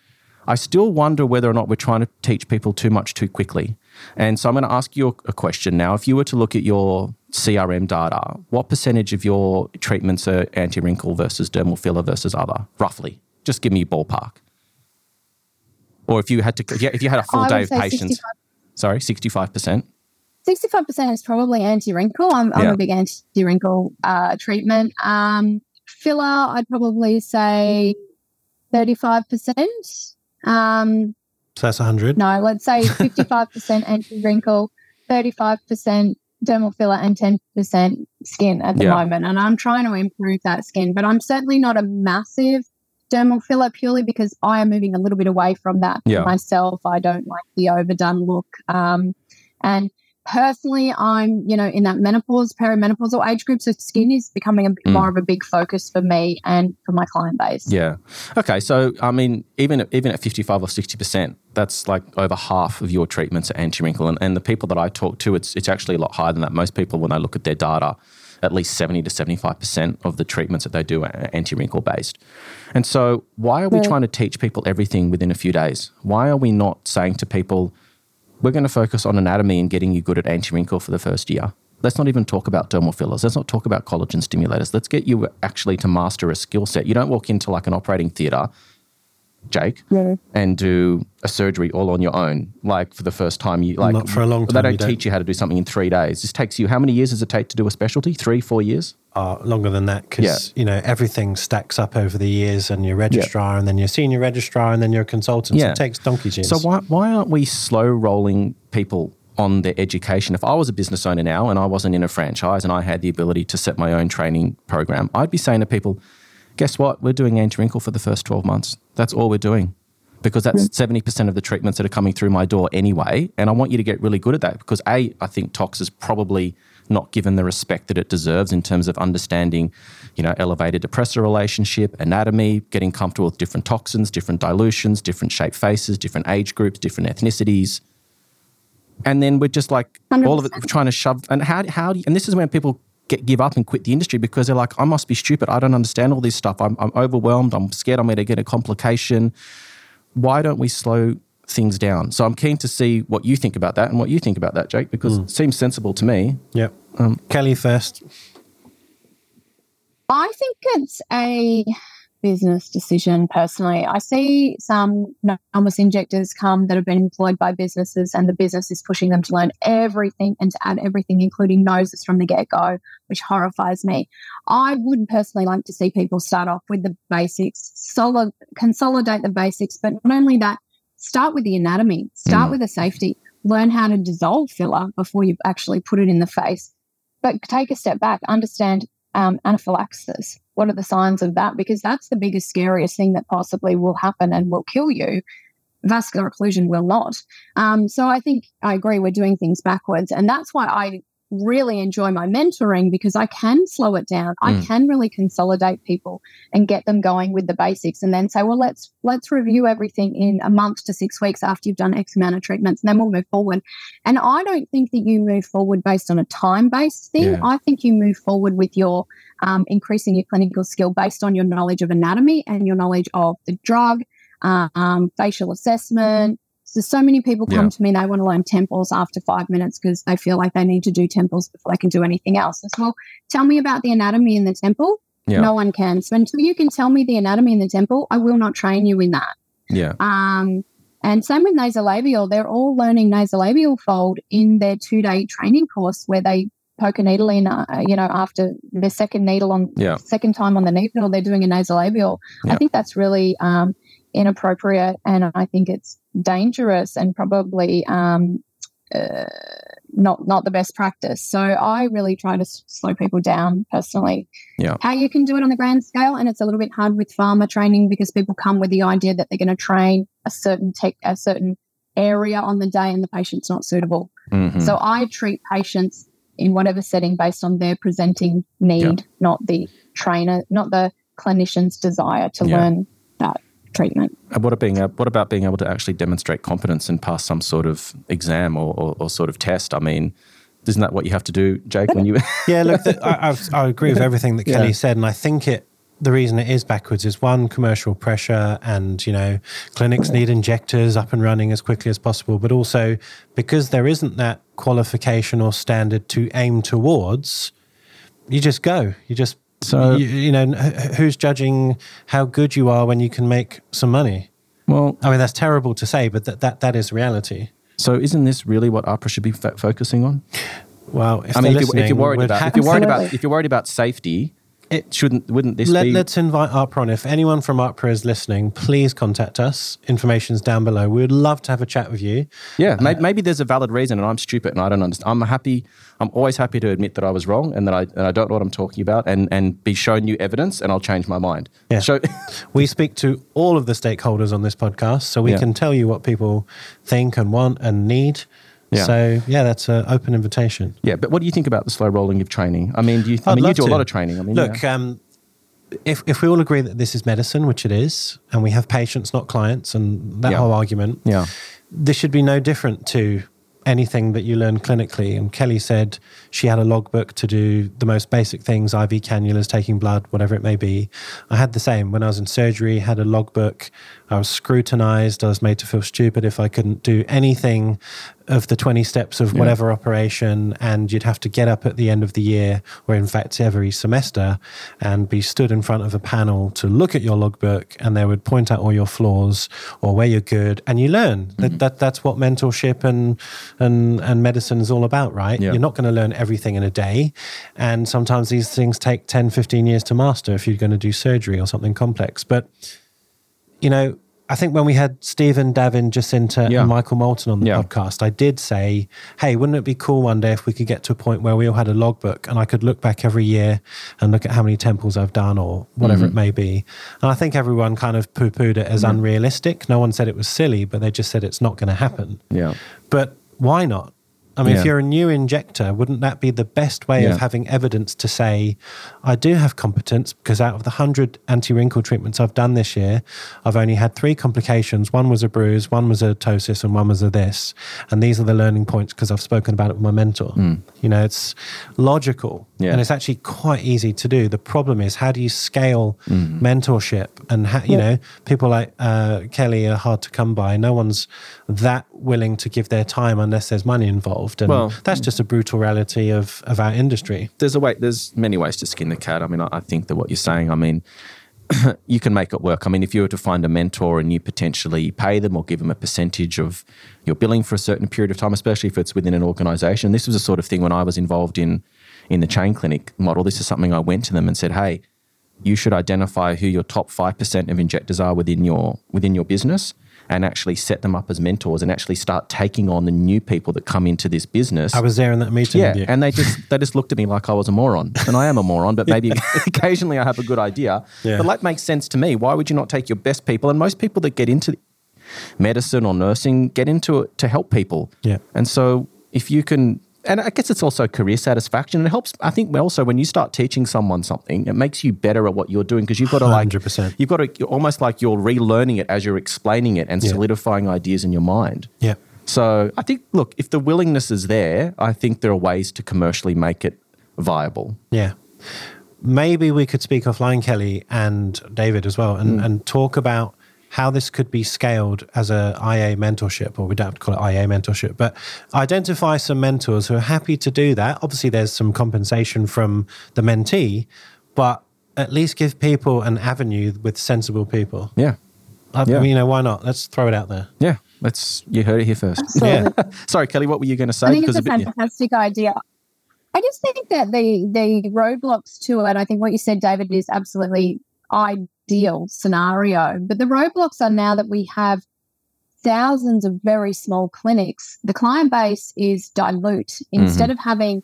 I still wonder whether or not we're trying to teach people too much too quickly. And so I'm going to ask you a question now. If you were to look at your CRM data, what percentage of your treatments are anti wrinkle versus dermal filler versus other, roughly? Just give me a ballpark. Or if you had to, if you- had a full day of patients, 65 sorry, 65%. 65% is probably anti wrinkle. I'm, I'm a big anti wrinkle uh, treatment. Um, filler, I'd probably say 35%. Um, So that's 100. no, let's say 55% anti wrinkle, 35% dermal filler, and 10% skin at the Yeah. moment. And I'm trying to improve that skin, but I'm certainly not a massive dermal filler purely because I am moving a little bit away from that Yeah. myself. I don't like the overdone look. Um, and personally, I'm, you know, in that menopause, perimenopausal age group, so skin is becoming a bit Mm. more of a big focus for me and for my client base. Yeah. Okay. So I mean, even at, even at fifty five or sixty percent, that's like over half of your treatments are anti wrinkle, and, and the people that I talk to, it's it's actually a lot higher than that. Most people, when they look at their data, at least seventy to seventy five percent of the treatments that they do are anti wrinkle based. And so, why are we Yeah. trying to teach people everything within a few days? Why are we not saying to people, we're going to focus on anatomy and getting you good at anti wrinkle for the first year? Let's not even talk about dermal fillers. Let's not talk about collagen stimulators. Let's get you actually to master a skill set. You don't walk into like an operating theatre, Jake, Yeah. and do a surgery all on your own. Like for the first time, you like Not for a long They time, don't you don't. teach you how to do something in three days. This takes you. How many years does it take to do a specialty? Three, four years. Uh, longer than that because, Yeah. you know, everything stacks up over the years and your registrar and then your senior registrar and then your consultant. So Yeah. it takes donkey years. So why why aren't we slow rolling people on their education? If I was a business owner now and I wasn't in a franchise and I had the ability to set my own training program, I'd be saying to people, guess what? We're doing anti wrinkle for the first 12 months. That's all we're doing. Because that's seventy percent of the treatments that are coming through my door anyway, and I want you to get really good at that. Because a, I think Tox is probably not given the respect that it deserves in terms of understanding, you know, elevated depressor relationship, anatomy, getting comfortable with different toxins, different dilutions, different shape faces, different age groups, different ethnicities. And then we're just like all of it trying to shove. And how, how do you, and this is when people get, give up and quit the industry because they're like, I must be stupid. I don't understand all this stuff. I'm, I'm overwhelmed. I'm scared I'm going to get a complication. Why don't we slow things down. So I'm keen to see what you think about that and what you think about that, Jake, because it seems sensible to me. Yeah. Um, Kelly first. I think it's a business decision personally. I see some numbness injectors come that have been employed by businesses, and the business is pushing them to learn everything and to add everything, including noses from the get go, which horrifies me. I would personally like to see people start off with the basics, solid, consolidate the basics, but not only that, start with the anatomy, start mm. with the safety, learn how to dissolve filler before you actually put it in the face. But take a step back, understand um, anaphylaxis. What are the signs of that? Because that's the biggest, scariest thing that possibly will happen and will kill you. Vascular occlusion will not. Um, so I think I agree. We're doing things backwards, and that's why I really enjoy my mentoring because I can slow it down. Mm. I can really consolidate people and get them going with the basics and then say, well, let's let's review everything in a month to six weeks after you've done X amount of treatments and then we'll move forward. And I don't think that you move forward based on a time-based thing. Yeah. I think you move forward with your um, increasing your clinical skill based on your knowledge of anatomy and your knowledge of the drug, um, facial assessment, so, so many people come yeah. to me and they want to learn temples after five minutes because they feel like they need to do temples before they can do anything else. As well, tell me about the anatomy in the temple. Yeah. No one can. So until you can tell me the anatomy in the temple, I will not train you in that. Yeah. Um, and same with nasolabial. They're all learning nasolabial fold in their two day training course where they poke a needle in, uh, you know, after their second needle on yeah. second time on the needle, they're doing a nasolabial. Yeah. I think that's really um, inappropriate, and I think it's dangerous and probably um, uh, not not the best practice. So I really try to slow people down personally. Yeah. How you can do it on the grand scale, and it's a little bit hard with pharma training because people come with the idea that they're going to train a certain tech, a certain area on the day, and the patient's not suitable. Mm-hmm. So I treat patients in whatever setting based on their presenting need, yeah. not the trainer, not the clinician's desire to yeah. learn treatment. And what, being, what about being able to actually demonstrate competence and pass some sort of exam or, or, or sort of test? I mean, isn't that what you have to do, Jake? When you yeah, <laughs> look, the, I, I, agree with everything that Kelly yeah. said, and I think it. The reason it is backwards is one commercial pressure, and you know, clinics need injectors up and running as quickly as possible, but also because there isn't that qualification or standard to aim towards, you just go. You just so you, you, know, who's judging how good you are when you can make some money? Well, I mean that's terrible to say, but that that, that is reality. So isn't this really what AHPRA should be f- focusing on? Well, I mean, if, you, are worried about if you're worried about if you're worried about safety, it shouldn't wouldn't this Let, be let's invite AHPRA if anyone from AHPRA is listening please contact us. Information's down below. We would love to have a chat with you. Yeah uh, maybe, maybe, there's a valid reason and i'm stupid and i don't understand. I'm happy i'm always happy to admit that i was wrong and that i, and I don't know what i'm talking about and, and be shown new evidence and i'll change my mind. Yeah. So <laughs> we speak to all of the stakeholders on this podcast so we yeah. can tell you what people think and want and need yeah. So yeah, that's an open invitation. Yeah, but what do you think about the slow rolling of training? I mean, do you? I mean, you do to. a lot of training. I mean, look, yeah. um, if if we all agree that this is medicine, which it is, and we have patients, not clients, and that yeah. whole argument, yeah, this should be no different to anything that you learn clinically. And Kelly said she had a logbook to do the most basic things IV cannulas, taking blood, whatever it may be. I had the same when I was in surgery, had a logbook. I was scrutinized. I was made to feel stupid if I couldn't do anything of the 20 steps of whatever yeah. operation and you'd have to get up at the end of the year or in fact every semester and be stood in front of a panel to look at your logbook and they would point out all your flaws or where you're good and you learn mm-hmm. that, that that's what mentorship and and and medicine is all about right yeah. you're not going to learn everything in a day and sometimes these things take 10 15 years to master if you're going to do surgery or something complex but you know I think when we had Stephen, Davin, Jacinta, yeah. and Michael Moulton on the yeah. podcast, I did say, hey, wouldn't it be cool one day if we could get to a point where we all had a logbook and I could look back every year and look at how many temples I've done or whatever mm-hmm. it may be. And I think everyone kind of poo pooed it as mm-hmm. unrealistic. No one said it was silly, but they just said it's not going to happen. Yeah. But why not? I mean, yeah. if you're a new injector, wouldn't that be the best way yeah. of having evidence to say, I do have competence because out of the 100 anti wrinkle treatments I've done this year, I've only had three complications. One was a bruise, one was a ptosis, and one was a this. And these are the learning points because I've spoken about it with my mentor. Mm. You know, it's logical. Yeah. And it's actually quite easy to do. The problem is, how do you scale Mm. mentorship? And, how, you know, people like uh, Kelly are hard to come by. No one's that willing to give their time unless there's money involved. And Well, that's just a brutal reality of, of our industry. there's a way there's many ways to skin the cat i mean i, I think that what you're saying i mean <coughs> you can make it work i mean if you were to find a mentor and you potentially pay them or give them a percentage of your billing for a certain period of time especially if it's within an organization this was the sort of thing when i was involved in in the chain clinic model this is something i went to them and said hey you should identify who your top 5% of injectors are within your within your business and actually set them up as mentors and actually start taking on the new people that come into this business I was there in that meeting yeah, and they just they just looked at me like I was a moron, and I am a moron. But maybe <laughs> <laughs> occasionally I have a good idea. Yeah. But that makes sense to me. Why would you not take your best people? And most people that get into medicine or nursing get into it to help people. Yeah. And so if you can, and I guess it's also career satisfaction. And it helps. I think also when you start teaching someone something, it makes you better at what you're doing because you've got to like 100%. you've got to almost like you're relearning it as you're explaining it and Yeah. solidifying ideas in your mind. yeah. So I think, look, if the willingness is there, I think there are ways to commercially make it viable. Yeah. Maybe we could speak offline, Kelly and David as well, Mm. and, and talk about how this could be scaled as a IA mentorship, or we don't have to call it IA mentorship, but identify some mentors who are happy to do that. Obviously, there's some compensation from the mentee, but at least give people an avenue with sensible people. Yeah. I, Yeah. You know, why not? Let's throw it out there. Yeah. Let's, you heard it here first. Absolutely. <laughs> Sorry, Kelly, what were you going to say? I think it's a of it- yeah. fantastic idea. I just think that the the roadblocks to it, I think what you said, David, is absolutely ideal scenario. But the roadblocks are now that we have thousands of very small clinics, the client base is dilute. Instead of having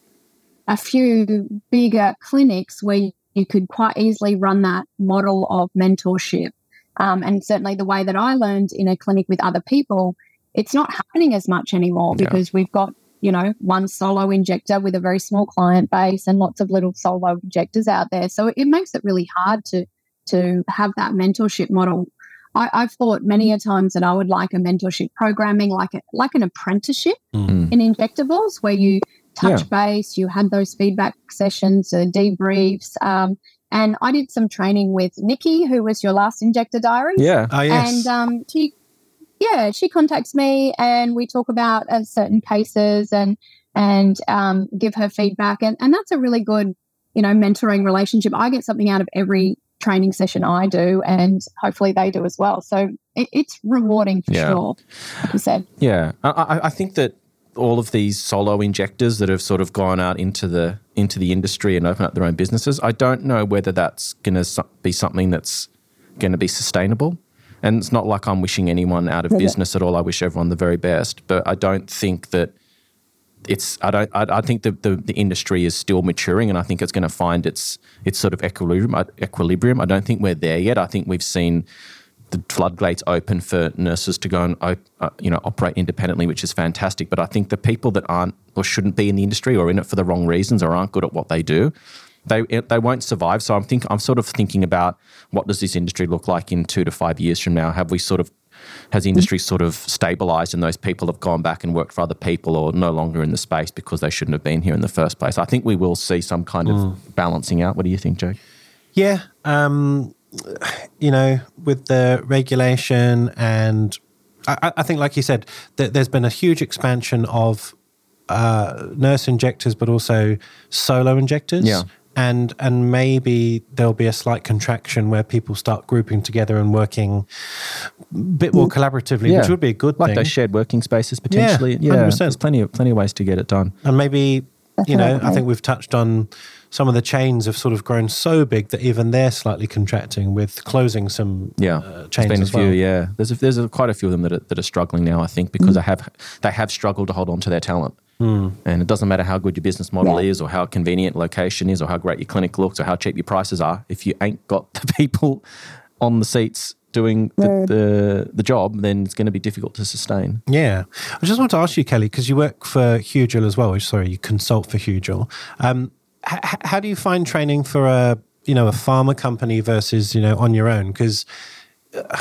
a few bigger clinics where you could quite easily run that model of mentorship. Um, and certainly the way that I learned in a clinic with other people, it's not happening as much anymore Yeah. because we've got, you know, one solo injector with a very small client base and lots of little solo injectors out there. So it makes it really hard to to have that mentorship model. I, I've thought many a times that I would like a mentorship programming, like a, like an apprenticeship Mm. in injectables, where you touch base, you had those feedback sessions, uh, debriefs. Um, and I did some training with Nikki, who was your last injector diary. Yeah. Oh, yes. And um, she, yeah, she contacts me, and we talk about uh, certain cases and and um, give her feedback, and and that's a really good, you know, mentoring relationship. I get something out of every training session I do, and hopefully they do as well. So it, it's rewarding for Yeah. sure. Like you said, Yeah, I, I, I think that all of these solo injectors that have sort of gone out into the into the industry and open up their own businesses, I don't know whether that's going to be something that's going to be sustainable. And it's not like I'm wishing anyone out of business at all. I wish everyone the very best, but I don't think that it's. I don't. I, I think the, the the industry is still maturing, and I think it's going to find its its sort of equilibrium. Equilibrium. I don't think we're there yet. I think we've seen the floodgates open for nurses to go and uh, you know operate independently, which is fantastic. But I think the people that aren't or shouldn't be in the industry or in it for the wrong reasons or aren't good at what they do, they they won't survive. So I'm think I'm sort of thinking about what does this industry look like in two to five years from now? Have we sort of has the industry sort of stabilized and those people have gone back and worked for other people or no longer in the space because they shouldn't have been here in the first place? I think we will see some kind of balancing out. What do you think, Jake? Yeah. Um, you know, with the regulation and I, I- think, like you said, that there's been a huge expansion of uh, nurse injectors, but also solo injectors. Yeah. And and maybe there'll be a slight contraction where people start grouping together and working bit more collaboratively, which would be a good like thing. those shared working spaces potentially. Yeah, 100%. there's plenty of plenty of ways to get it done. And maybe, you know, I think we've touched on some of the chains have sort of grown so big that even they're slightly contracting with closing some Yeah, uh, there's chains been a few. well. Mm. Yeah, there's a, there's a, quite a few of them that are, that are struggling now. I think because they have they have struggled to hold on to their talent. Mm. And it doesn't matter how good your business model Yeah. is, or how convenient location is, or how great your clinic looks, or how cheap your prices are. If you ain't got the <laughs> people on the seats doing the, the, the job, then it's going to be difficult to sustain. Yeah. I just want to ask you, Kelly, because you work for Hugel as well. Sorry, you consult for Hugel. Um, h- h- how do you find training for a you know a pharma company versus you know on your own? Because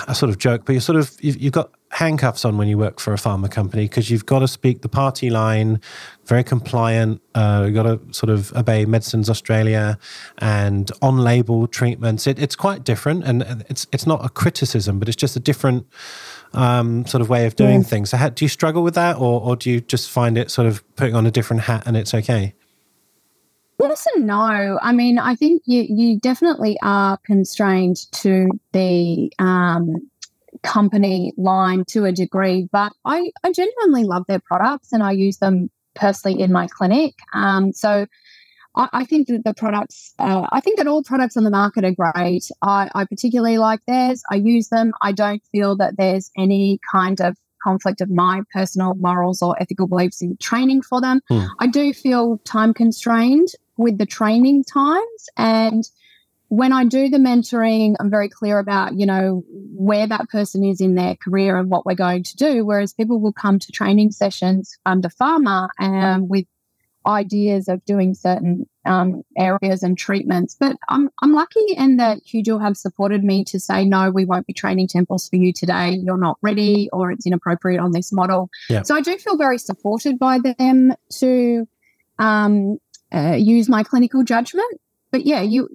I sort of joke, but you're sort of you've, you've got handcuffs on when you work for a pharma company because you've got to speak the party line, very compliant. Uh, you've got to sort of obey Medicines Australia and on-label treatments. It, it's quite different, and it's it's not a criticism, but it's just a different um, sort of way of doing yeah. things. So, how, do you struggle with that, or or do you just find it sort of putting on a different hat and it's okay? Yes and no. I mean, I think you you definitely are constrained to the um, company line to a degree, but I, I genuinely love their products and I use them personally in my clinic. Um, so I, I, think that the products, uh, I think that all products on the market are great. I, I particularly like theirs. I use them. I don't feel that there's any kind of conflict of my personal morals or ethical beliefs in training for them. Hmm. I do feel time constrained with the training times and when I do the mentoring, I'm very clear about, you know, where that person is in their career and what we're going to do. Whereas people will come to training sessions under pharma and with ideas of doing certain um, areas and treatments. But I'm, I'm lucky in that Hugel have supported me to say, no, we won't be training temples for you today. You're not ready or it's inappropriate on this model. Yeah. So I do feel very supported by them to um, uh, use my clinical judgment. But yeah, you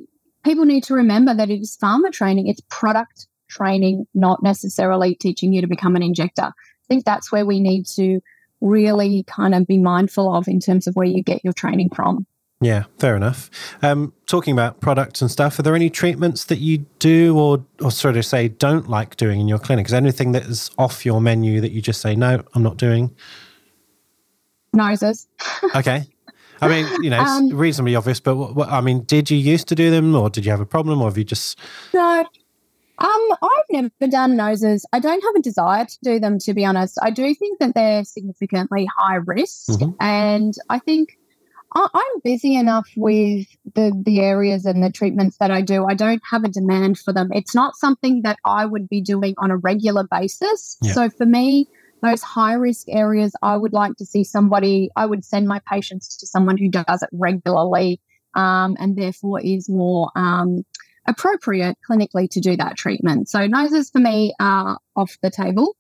people need to remember that it is pharma training, it's product training, not necessarily teaching you to become an injector. I think that's where we need to really kind of be mindful of in terms of where you get your training from. Yeah, fair enough. Um, talking about products and stuff, are there any treatments that you do or, or sort of say don't like doing in your clinic? Is there anything that is off your menu that you just say, no, I'm not doing? Noses. <laughs> okay. I mean, you know, it's um, reasonably obvious, but what, what, I mean, did you used to do them, or did you have a problem, or have you just? No, um, I've never done noses. I don't have a desire to do them, to be honest. I do think that they're significantly high risk, mm-hmm. and I think I, I'm busy enough with the the areas and the treatments that I do. I don't have a demand for them. It's not something that I would be doing on a regular basis. Yeah. So for me, those high risk areas, I would like to see somebody, I would send my patients to someone who does it regularly um, and therefore is more um, appropriate clinically to do that treatment. So, noses for me are off the table.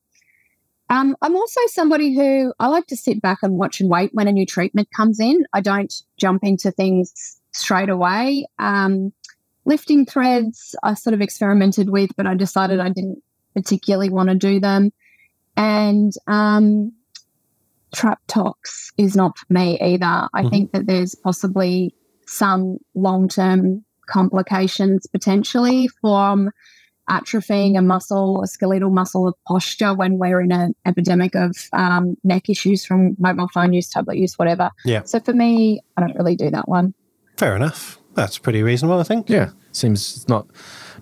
Um, I'm also somebody who I like to sit back and watch and wait when a new treatment comes in. I don't jump into things straight away. Um, lifting threads, I sort of experimented with, but I decided I didn't particularly want to do them. And um, trap tox is not for me either. I mm-hmm. think that there's possibly some long term complications potentially from atrophying a muscle, a skeletal muscle of posture when we're in an epidemic of um, neck issues from mobile phone use, tablet use, whatever. Yeah. So for me, I don't really do that one. Fair enough. That's pretty reasonable, I think. Yeah, seems not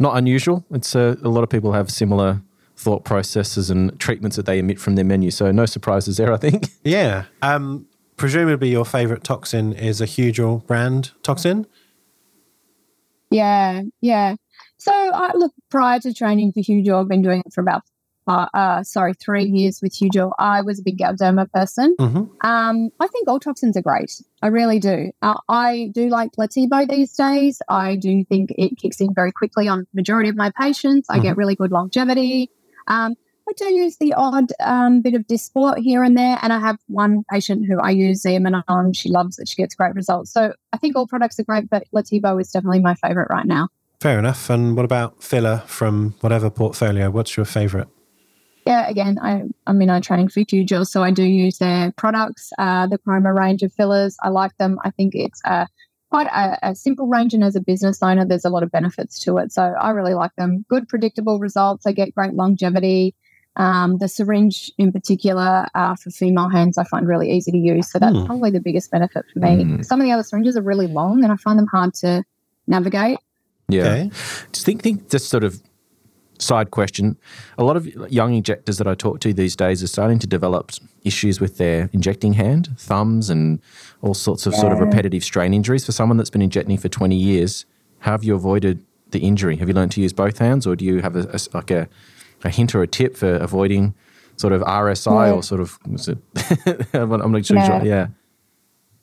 not unusual. It's a, a lot of people have similar thought processes and treatments that they emit from their menu. So no surprises there, I think. <laughs> Yeah. Um, presumably your favorite toxin is a Hugel brand toxin. Yeah, yeah. So I look prior to training for Hugel, I've been doing it for about uh, uh, sorry, three years with Hugel. I was a big Galderma person. Mm-hmm. Um, I think all toxins are great. I really do. Uh, I do like Letybo these days. I do think it kicks in very quickly on majority of my patients. I mm-hmm. get really good longevity. Um, I do use the odd um, bit of Dysport here and there, and I have one patient who I use Xeomin on. She loves it; she gets great results. So I think all products are great, but Letybo is definitely my favorite right now. Fair enough. And what about filler from whatever portfolio? What's your favorite? Yeah, again, I I mean I train for Hugel, so I do use their products, uh, the Croma range of fillers. I like them. I think it's a quite a, a, simple range, and as a business owner, there's a lot of benefits to it. So I really like them. Good, predictable results. I get great longevity. Um, the syringe, in particular, uh, for female hands, I find really easy to use. So that's mm. probably the biggest benefit for me. Mm. Some of the other syringes are really long, and I find them hard to navigate. Yeah. Okay. Just think, think, just sort of side question a lot of young injectors that I talk to these days are starting to develop issues with their injecting hand, thumbs, and all sorts of yeah. sort of repetitive strain injuries. For someone that's been injecting for 20 years, how have you avoided the injury? Have you learned to use both hands, or do you have a, a like a, a hint or a tip for avoiding sort of RSI yeah. or sort of, was it? <laughs> I'm not sure. Yeah. yeah.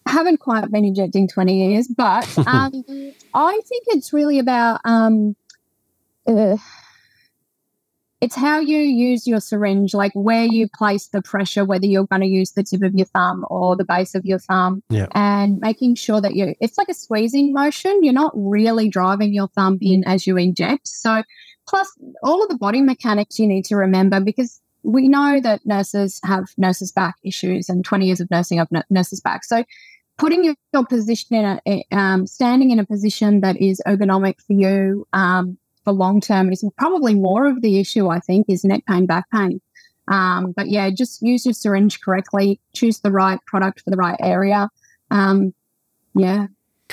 I haven't quite been injecting 20 years, but <laughs> um, I think it's really about um, uh, it's how you use your syringe, like where you place the pressure, whether you're going to use the tip of your thumb or the base of your thumb, Yeah. and making sure that you, it's like a squeezing motion. You're not really driving your thumb in as you inject. So, plus all of the body mechanics you need to remember because we know that nurses have nurses' back issues and 20 years of nursing of n- nurses' back. So, putting your, your position in a, a- um, standing in a position that is ergonomic for you, um, for long term is probably more of the issue, I think, is neck pain, back pain. Um, but yeah, just use your syringe correctly, choose the right product for the right area. Um, yeah.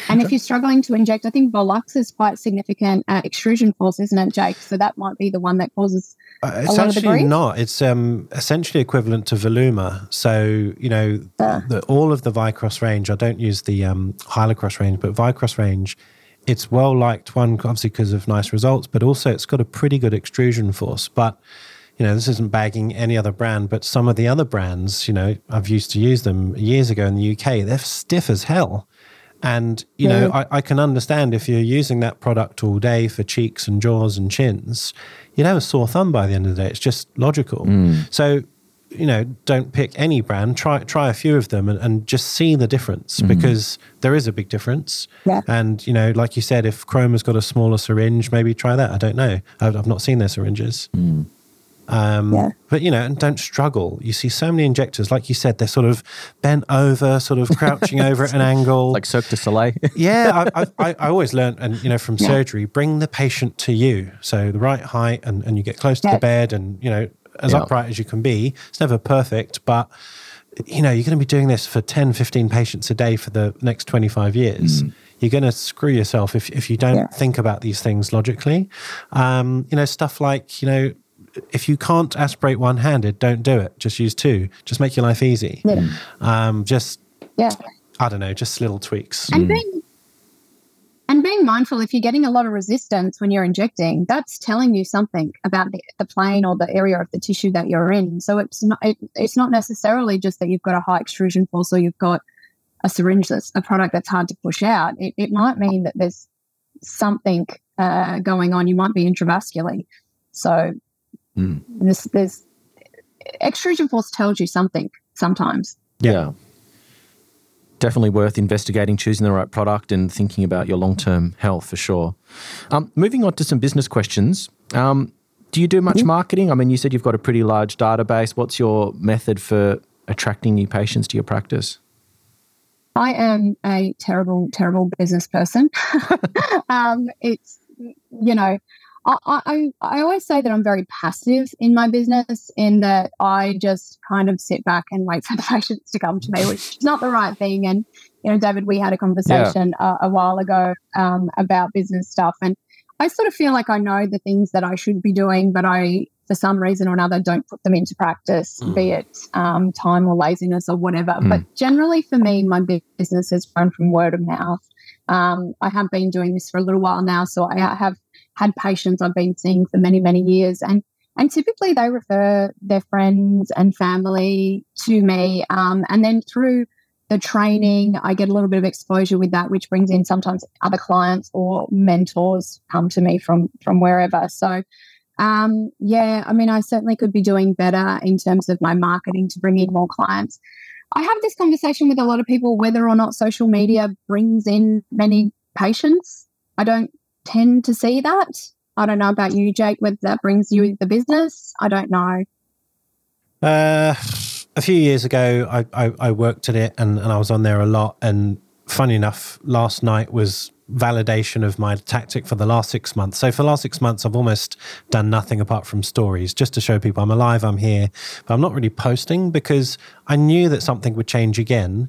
And if you're struggling to inject, I think Volux is quite significant at extrusion force, isn't it, Jake? So that might be the one that causes. Uh, it's lot of the actually not. It's um, essentially equivalent to Voluma. So, you know, the, all of the Vycross range, I don't use the um, Hylacross range, but Vycross range, it's well liked, one, obviously because of nice results, but also it's got a pretty good extrusion force. But, you know, this isn't bagging any other brand, but some of the other brands, you know, I've used to use them years ago in the UK, they're stiff as hell. And, you know, I, I can understand if you're using that product all day for cheeks and jaws and chins, you'd have a sore thumb by the end of the day. It's just logical. Mm. So, you know, don't pick any brand. Try try a few of them and, and just see the difference because there is a big difference. Yeah. And you know, like you said, if Chrome has got a smaller syringe, maybe try that. I don't know. I've, I've not seen their syringes. Um, Yeah. But you know, and don't struggle. You see so many injectors, like you said, they're sort of bent over, sort of crouching over at an <laughs> angle. Like Cirque du Soleil. <laughs> yeah, I, I, I I always learned, and you know, from Yeah. surgery, bring the patient to you. So the right height, and, and you get close to Yeah. the bed, and you know, as Yeah. upright as you can be. It's never perfect, but you know, you're going to be doing this for 10, 15 patients a day for the next 25 years. You're going to screw yourself if, if you don't Yeah. think about these things logically. Um, you know, stuff like, you know, if you can't aspirate one handed, don't do it. Just use two. Just make your life easy. Yeah. Um, just, Yeah. I don't know, just little tweaks. And being and being mindful if you're getting a lot of resistance when you're injecting, that's telling you something about the, the plane or the area of the tissue that you're in. So it's not it, it's not necessarily just that you've got a high extrusion force or you've got a syringe that's a product that's hard to push out. It, it might mean that there's something uh, going on. You might be intravascularly. So Mm. this there's extrusion force tells you something sometimes. Yeah. Definitely worth investigating, choosing the right product, and thinking about your long term health for sure. Um, moving on to some business questions. Um, do you do much marketing? I mean, you said you've got a pretty large database. What's your method for attracting new patients to your practice? I am a terrible, terrible business person. <laughs> um, it's, you know, I, I, I always say that I'm very passive in my business, in that I just kind of sit back and wait <laughs> for the patients to come to me, which is not the right thing. And, you know, David, we had a conversation uh, a while ago um, about business stuff. And I sort of feel like I know the things that I should be doing, but I, for some reason or another, don't put them into practice, Mm. be it um, time or laziness or whatever. Mm. But generally, for me, my bu- business has grown from word of mouth. Um, I have been doing this for a little while now, so I have had patients I've been seeing for many, many years, and and typically they refer their friends and family to me, um, and then through the training, I get a little bit of exposure with that, which brings in sometimes other clients or mentors come to me from from wherever. So, um, yeah, I mean, I certainly could be doing better in terms of my marketing to bring in more clients. I have this conversation with a lot of people whether or not social media brings in many patients. I don't tend to see that. I don't know about you, Jake, whether that brings you the business. I don't know. Uh, a few years ago, I, I, I worked at it and, and I was on there a lot. And funny enough, last night was validation of my tactic for the last six months. So for the last six months, I've almost done nothing apart from stories just to show people I'm alive, I'm here. But I'm not really posting because I knew that something would change again.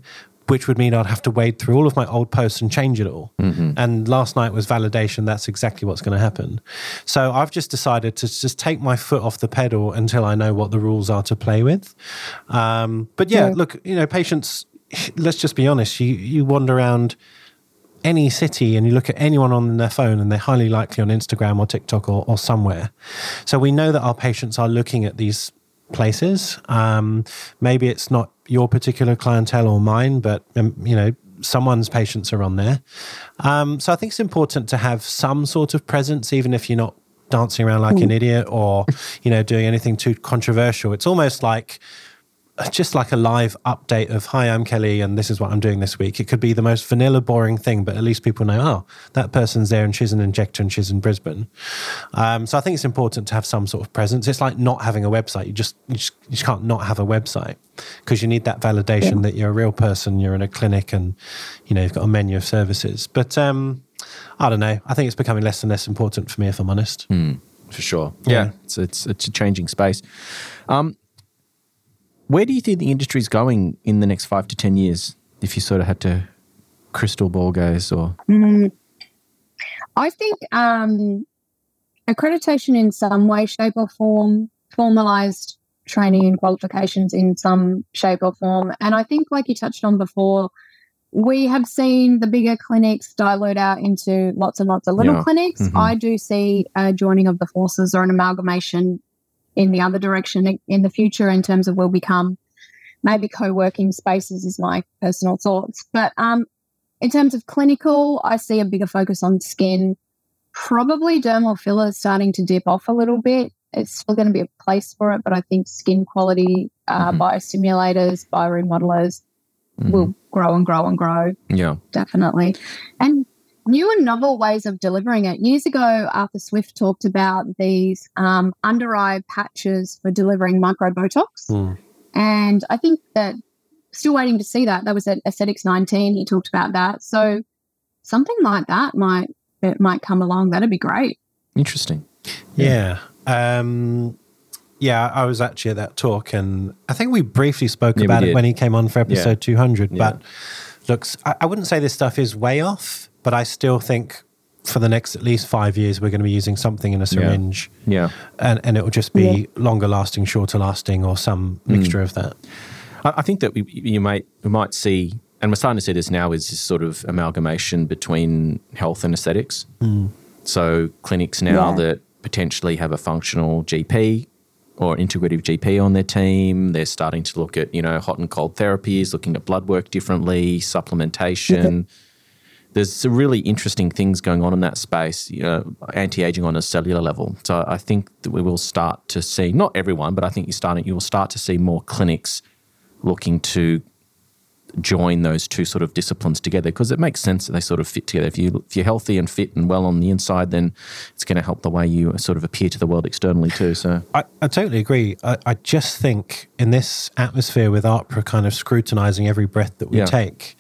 Which would mean I'd have to wade through all of my old posts and change it all. And last night was validation. That's exactly what's going to happen. So I've just decided to just take my foot off the pedal until I know what the rules are to play with. Um, but yeah, Yeah. look, you know, patients. Let's just be honest. You you wander around any city and you look at anyone on their phone and they're highly likely on Instagram or TikTok or, or somewhere. So we know that our patients are looking at these places. Um, maybe it's not your particular clientele or mine, but um, you know someone's patients are on there. Um, so I think it's important to have some sort of presence, even if you're not dancing around like an idiot or, you know, doing anything too controversial. It's almost like just like a live update of hi i'm kelly and this is what i'm doing this week. It could be the most vanilla boring thing but at least people know oh that person's there and she's an injector and she's in brisbane. Um, so i think it's important to have some sort of presence. It's like not having a website. You just you just, you just can't not have a website because you need that validation yeah. that you're a real person you're in a clinic and you know you've got a menu of services. But um, i don't know. I think it's becoming less and less important for me if i'm honest. Mm, for sure. Yeah, yeah. It's, it's it's a changing space. Um, where do you think the industry is going in the next five to 10 years if you sort of had to crystal ball gaze or? Mm, I think um, accreditation in some way, shape, or form, formalized training and qualifications in some shape or form. And I think, like you touched on before, we have seen the bigger clinics dilute out into lots and lots of little yeah. clinics. Mm-hmm. I do see a joining of the forces or an amalgamation in the other direction in the future in terms of will become maybe co-working spaces is my personal thoughts. But um, in terms of clinical i see a bigger focus on skin. Probably dermal fillers starting to dip off a little bit. It's still going to be a place for it but i think skin quality uh, mm-hmm. biostimulators bioremodelers mm-hmm. will grow and grow and grow. Yeah. Definitely. And new and novel ways of delivering it. Years ago, Arthur Swift talked about these um, under eye patches for delivering micro Botox. Mm. And I think that still waiting to see that. That was at Aesthetics 19. He talked about that. So something like that might it might come along. That'd be great. Interesting. Yeah. yeah. Um, yeah, I was actually at that talk, and I think we briefly spoke yeah, about it when he came on for episode yeah. 200. But looks, I, I wouldn't say this stuff is way off but I still think for the next at least five years, we're going to be using something in a syringe. Yeah. yeah. And, and it will just be yeah. longer lasting, shorter lasting, or some mm. mixture mm. of that. I, think that we, you might, we might see, and we're starting to see this now, is this sort of amalgamation between health and aesthetics. Mm. So clinics now yeah. that potentially have a functional GP or integrative GP on their team. They're starting to look at, you know, hot and cold therapies, looking at blood work differently, supplementation there's some really interesting things going on in that space, you know, anti-aging on a cellular level. So I think that we will start to see, not everyone, but I think you're starting, you will start to see more clinics looking to join those two sort of disciplines together because it makes sense that they sort of fit together. If you if you're healthy and fit and well on the inside, then it's going to help the way you sort of appear to the world externally too. So I, I totally agree. I, I, just think in this atmosphere with AHPRA kind of scrutinizing every breath that we yeah. take,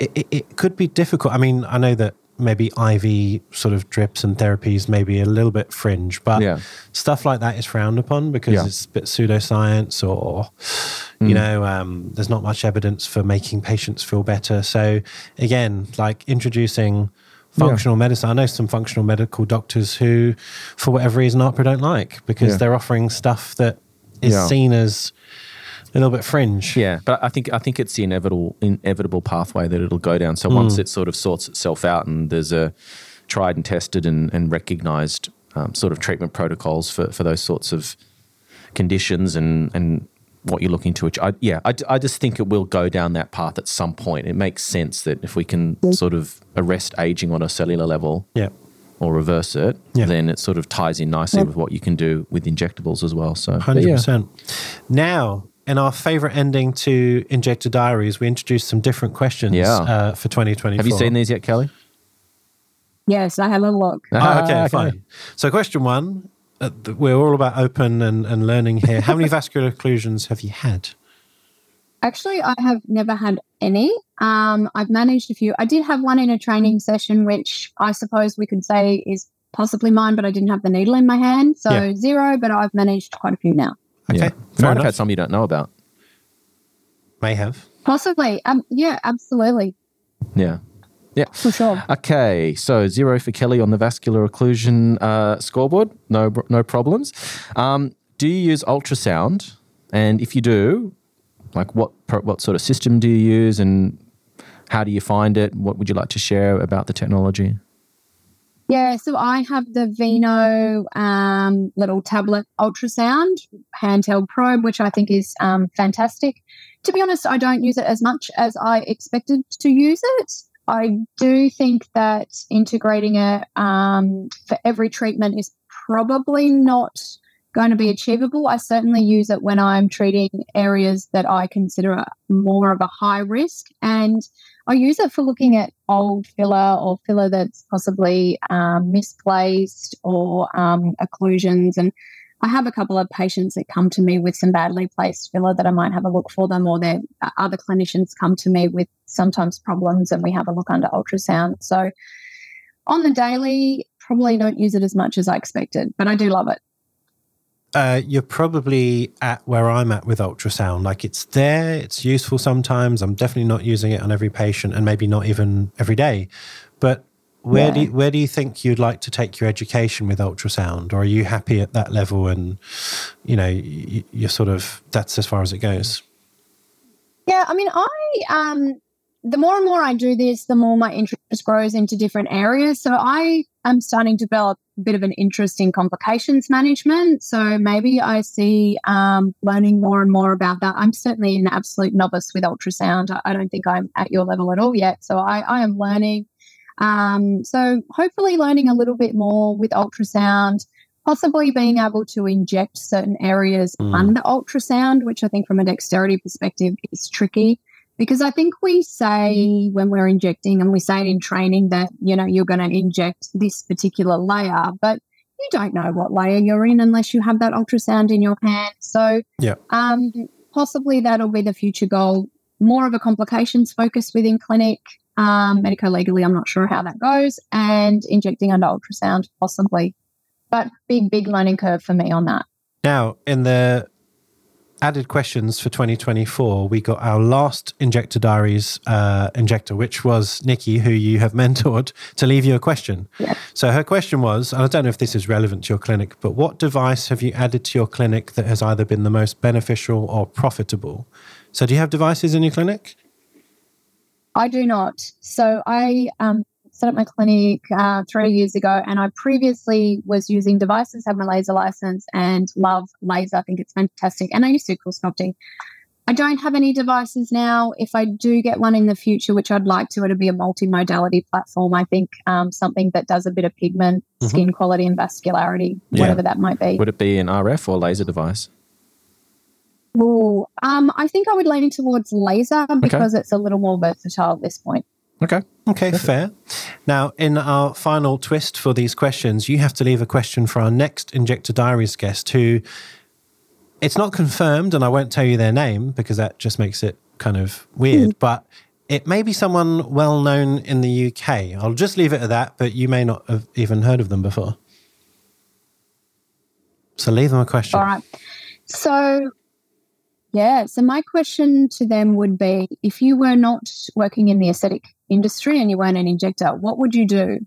it, it, could be difficult. I mean, I know that maybe IV sort of drips and therapies may be a little bit fringe, but yeah. stuff like that is frowned upon because yeah. it's a bit pseudoscience or, mm. you know, um, there's not much evidence for making patients feel better. So, again, like introducing functional yeah. medicine. I know some functional medical doctors who, for whatever reason, AHPRA don't like because they're offering stuff that is seen as a little bit fringe. Yeah, but I think I think it's the inevitable inevitable pathway that it'll go down. So mm. once it sort of sorts itself out and there's a tried and tested and, and recognized um, sort of treatment protocols for, for those sorts of conditions and and what you're looking to achieve. yeah, I, I just think it will go down that path at some point. It makes sense that if we can sort of arrest aging on a cellular level, yeah. or reverse it, yeah. then it sort of ties in nicely with what you can do with injectables as well. So, hundred yeah. percent. Now, in our favorite ending to Injector Diaries, we introduced some different questions yeah. uh, for 2024. Have you seen these yet, Kelly? Yes, I had a look. Ah, okay, okay, fine. So, question one uh, we're all about open and, and learning here. How many <laughs> vascular occlusions have you had? Actually, I have never had any. Um, I've managed a few. I did have one in a training session, which I suppose we could say is possibly mine, but I didn't have the needle in my hand. So, yeah. zero, but I've managed quite a few now. Okay. Yeah. Might have had some you don't know about. May have. Possibly. Um, yeah, absolutely. Yeah. Yeah. For sure. Okay. So zero for Kelly on the vascular occlusion uh, scoreboard. No, no problems. Um, do you use ultrasound? And if you do, like what what sort of system do you use, and how do you find it? What would you like to share about the technology? Yeah, so I have the Veno um, little tablet ultrasound handheld probe, which I think is um, fantastic. To be honest, I don't use it as much as I expected to use it. I do think that integrating it um, for every treatment is probably not going to be achievable. I certainly use it when I'm treating areas that I consider more of a high risk. And I use it for looking at old filler or filler that's possibly um, misplaced or um, occlusions. And I have a couple of patients that come to me with some badly placed filler that I might have a look for them, or their uh, other clinicians come to me with sometimes problems and we have a look under ultrasound. So on the daily, probably don't use it as much as I expected, but I do love it. Uh, you're probably at where I'm at with ultrasound. Like it's there, it's useful sometimes. I'm definitely not using it on every patient and maybe not even every day. But where yeah. do you, where do you think you'd like to take your education with ultrasound, or are you happy at that level? And you know, you, you're sort of that's as far as it goes. Yeah, I mean, I um, the more and more I do this, the more my interest grows into different areas. So I am starting to develop a bit of an interest in complications management. So maybe I see um, learning more and more about that. I'm certainly an absolute novice with ultrasound. I, I don't think I'm at your level at all yet. So I, I am learning. Um, so hopefully learning a little bit more with ultrasound, possibly being able to inject certain areas mm. under ultrasound, which I think from a dexterity perspective is tricky. Because I think we say when we're injecting, and we say it in training that, you know, you're going to inject this particular layer, but you don't know what layer you're in unless you have that ultrasound in your hand. So, yeah. um, possibly that'll be the future goal. More of a complications focus within clinic, um, medico legally, I'm not sure how that goes, and injecting under ultrasound, possibly. But big, big learning curve for me on that. Now, in the added questions for 2024, we got our last Injector Diaries uh, injector, which was Nikki, who you have <laughs> mentored, to leave you a question. Yeah. So her question was, and I don't know if this is relevant to your clinic, but what device have you added to your clinic that has either been the most beneficial or profitable? So do you have devices in your clinic? I do not. So I um, set up my clinic uh, three years ago, and I previously was using devices, have my laser license, and love laser. I think it's fantastic. And I used to do CoolSculpting. I don't have any devices now. If I do get one in the future, which I'd like to, it'll be a multimodality platform. I think um, something that does a bit of pigment, mm-hmm. skin quality, and vascularity, yeah. whatever that might be. Would it be an RF or laser device? Well, um, I think I would lean towards laser because okay. it's a little more versatile at this point. Okay. Okay, fair. Now, in our final twist for these questions, you have to leave a question for our next Injector Diaries guest who it's not confirmed, and I won't tell you their name because that just makes it kind of weird, mm. but it may be someone well known in the UK. I'll just leave it at that, but you may not have even heard of them before. So leave them a question. All right. So yeah. So my question to them would be if you were not working in the aesthetic industry and you weren't an injector, what would you do?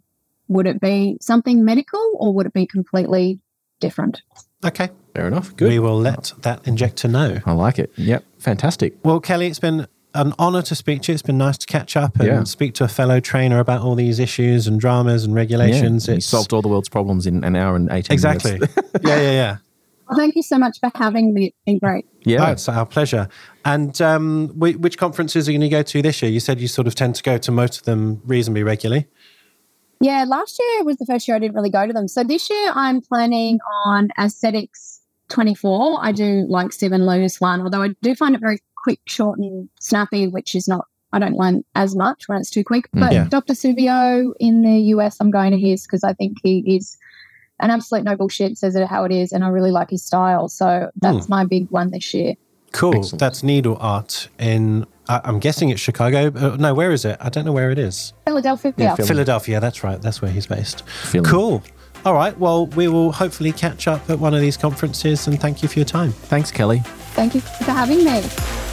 Would it be something medical or would it be completely different? Okay. Fair enough. Good. We will let that injector know. I like it. Yep. Fantastic. Well, Kelly, it's been an honor to speak to you. It's been nice to catch up and yeah. speak to a fellow trainer about all these issues and dramas and regulations. Yeah, you solved all the world's problems in an hour and 18 exactly. minutes. Exactly. <laughs> yeah, yeah, yeah. Well, thank you so much for having me. It's been great. Yeah, oh, it's our pleasure. And um, which conferences are you going to go to this year? You said you sort of tend to go to most of them reasonably regularly. Yeah, last year was the first year I didn't really go to them. So this year I'm planning on Aesthetics 24. I do like Steven Liew's one, although I do find it very quick, short, and snappy, which is not, I don't learn as much when it's too quick. Mm, but yeah. Dr. Subio in the US, I'm going to his because I think he is an absolute no bullshit, says it how it is, and I really like his style. So that's mm. my big one this year. Cool. Excellent. That's needle art in. Uh, I'm guessing it's Chicago. Uh, no, where is it? I don't know where it is. Philadelphia. Yeah, Philadelphia. That's right. That's where he's based. Cool. All right. Well, we will hopefully catch up at one of these conferences. And thank you for your time. Thanks, Kelly. Thank you for having me.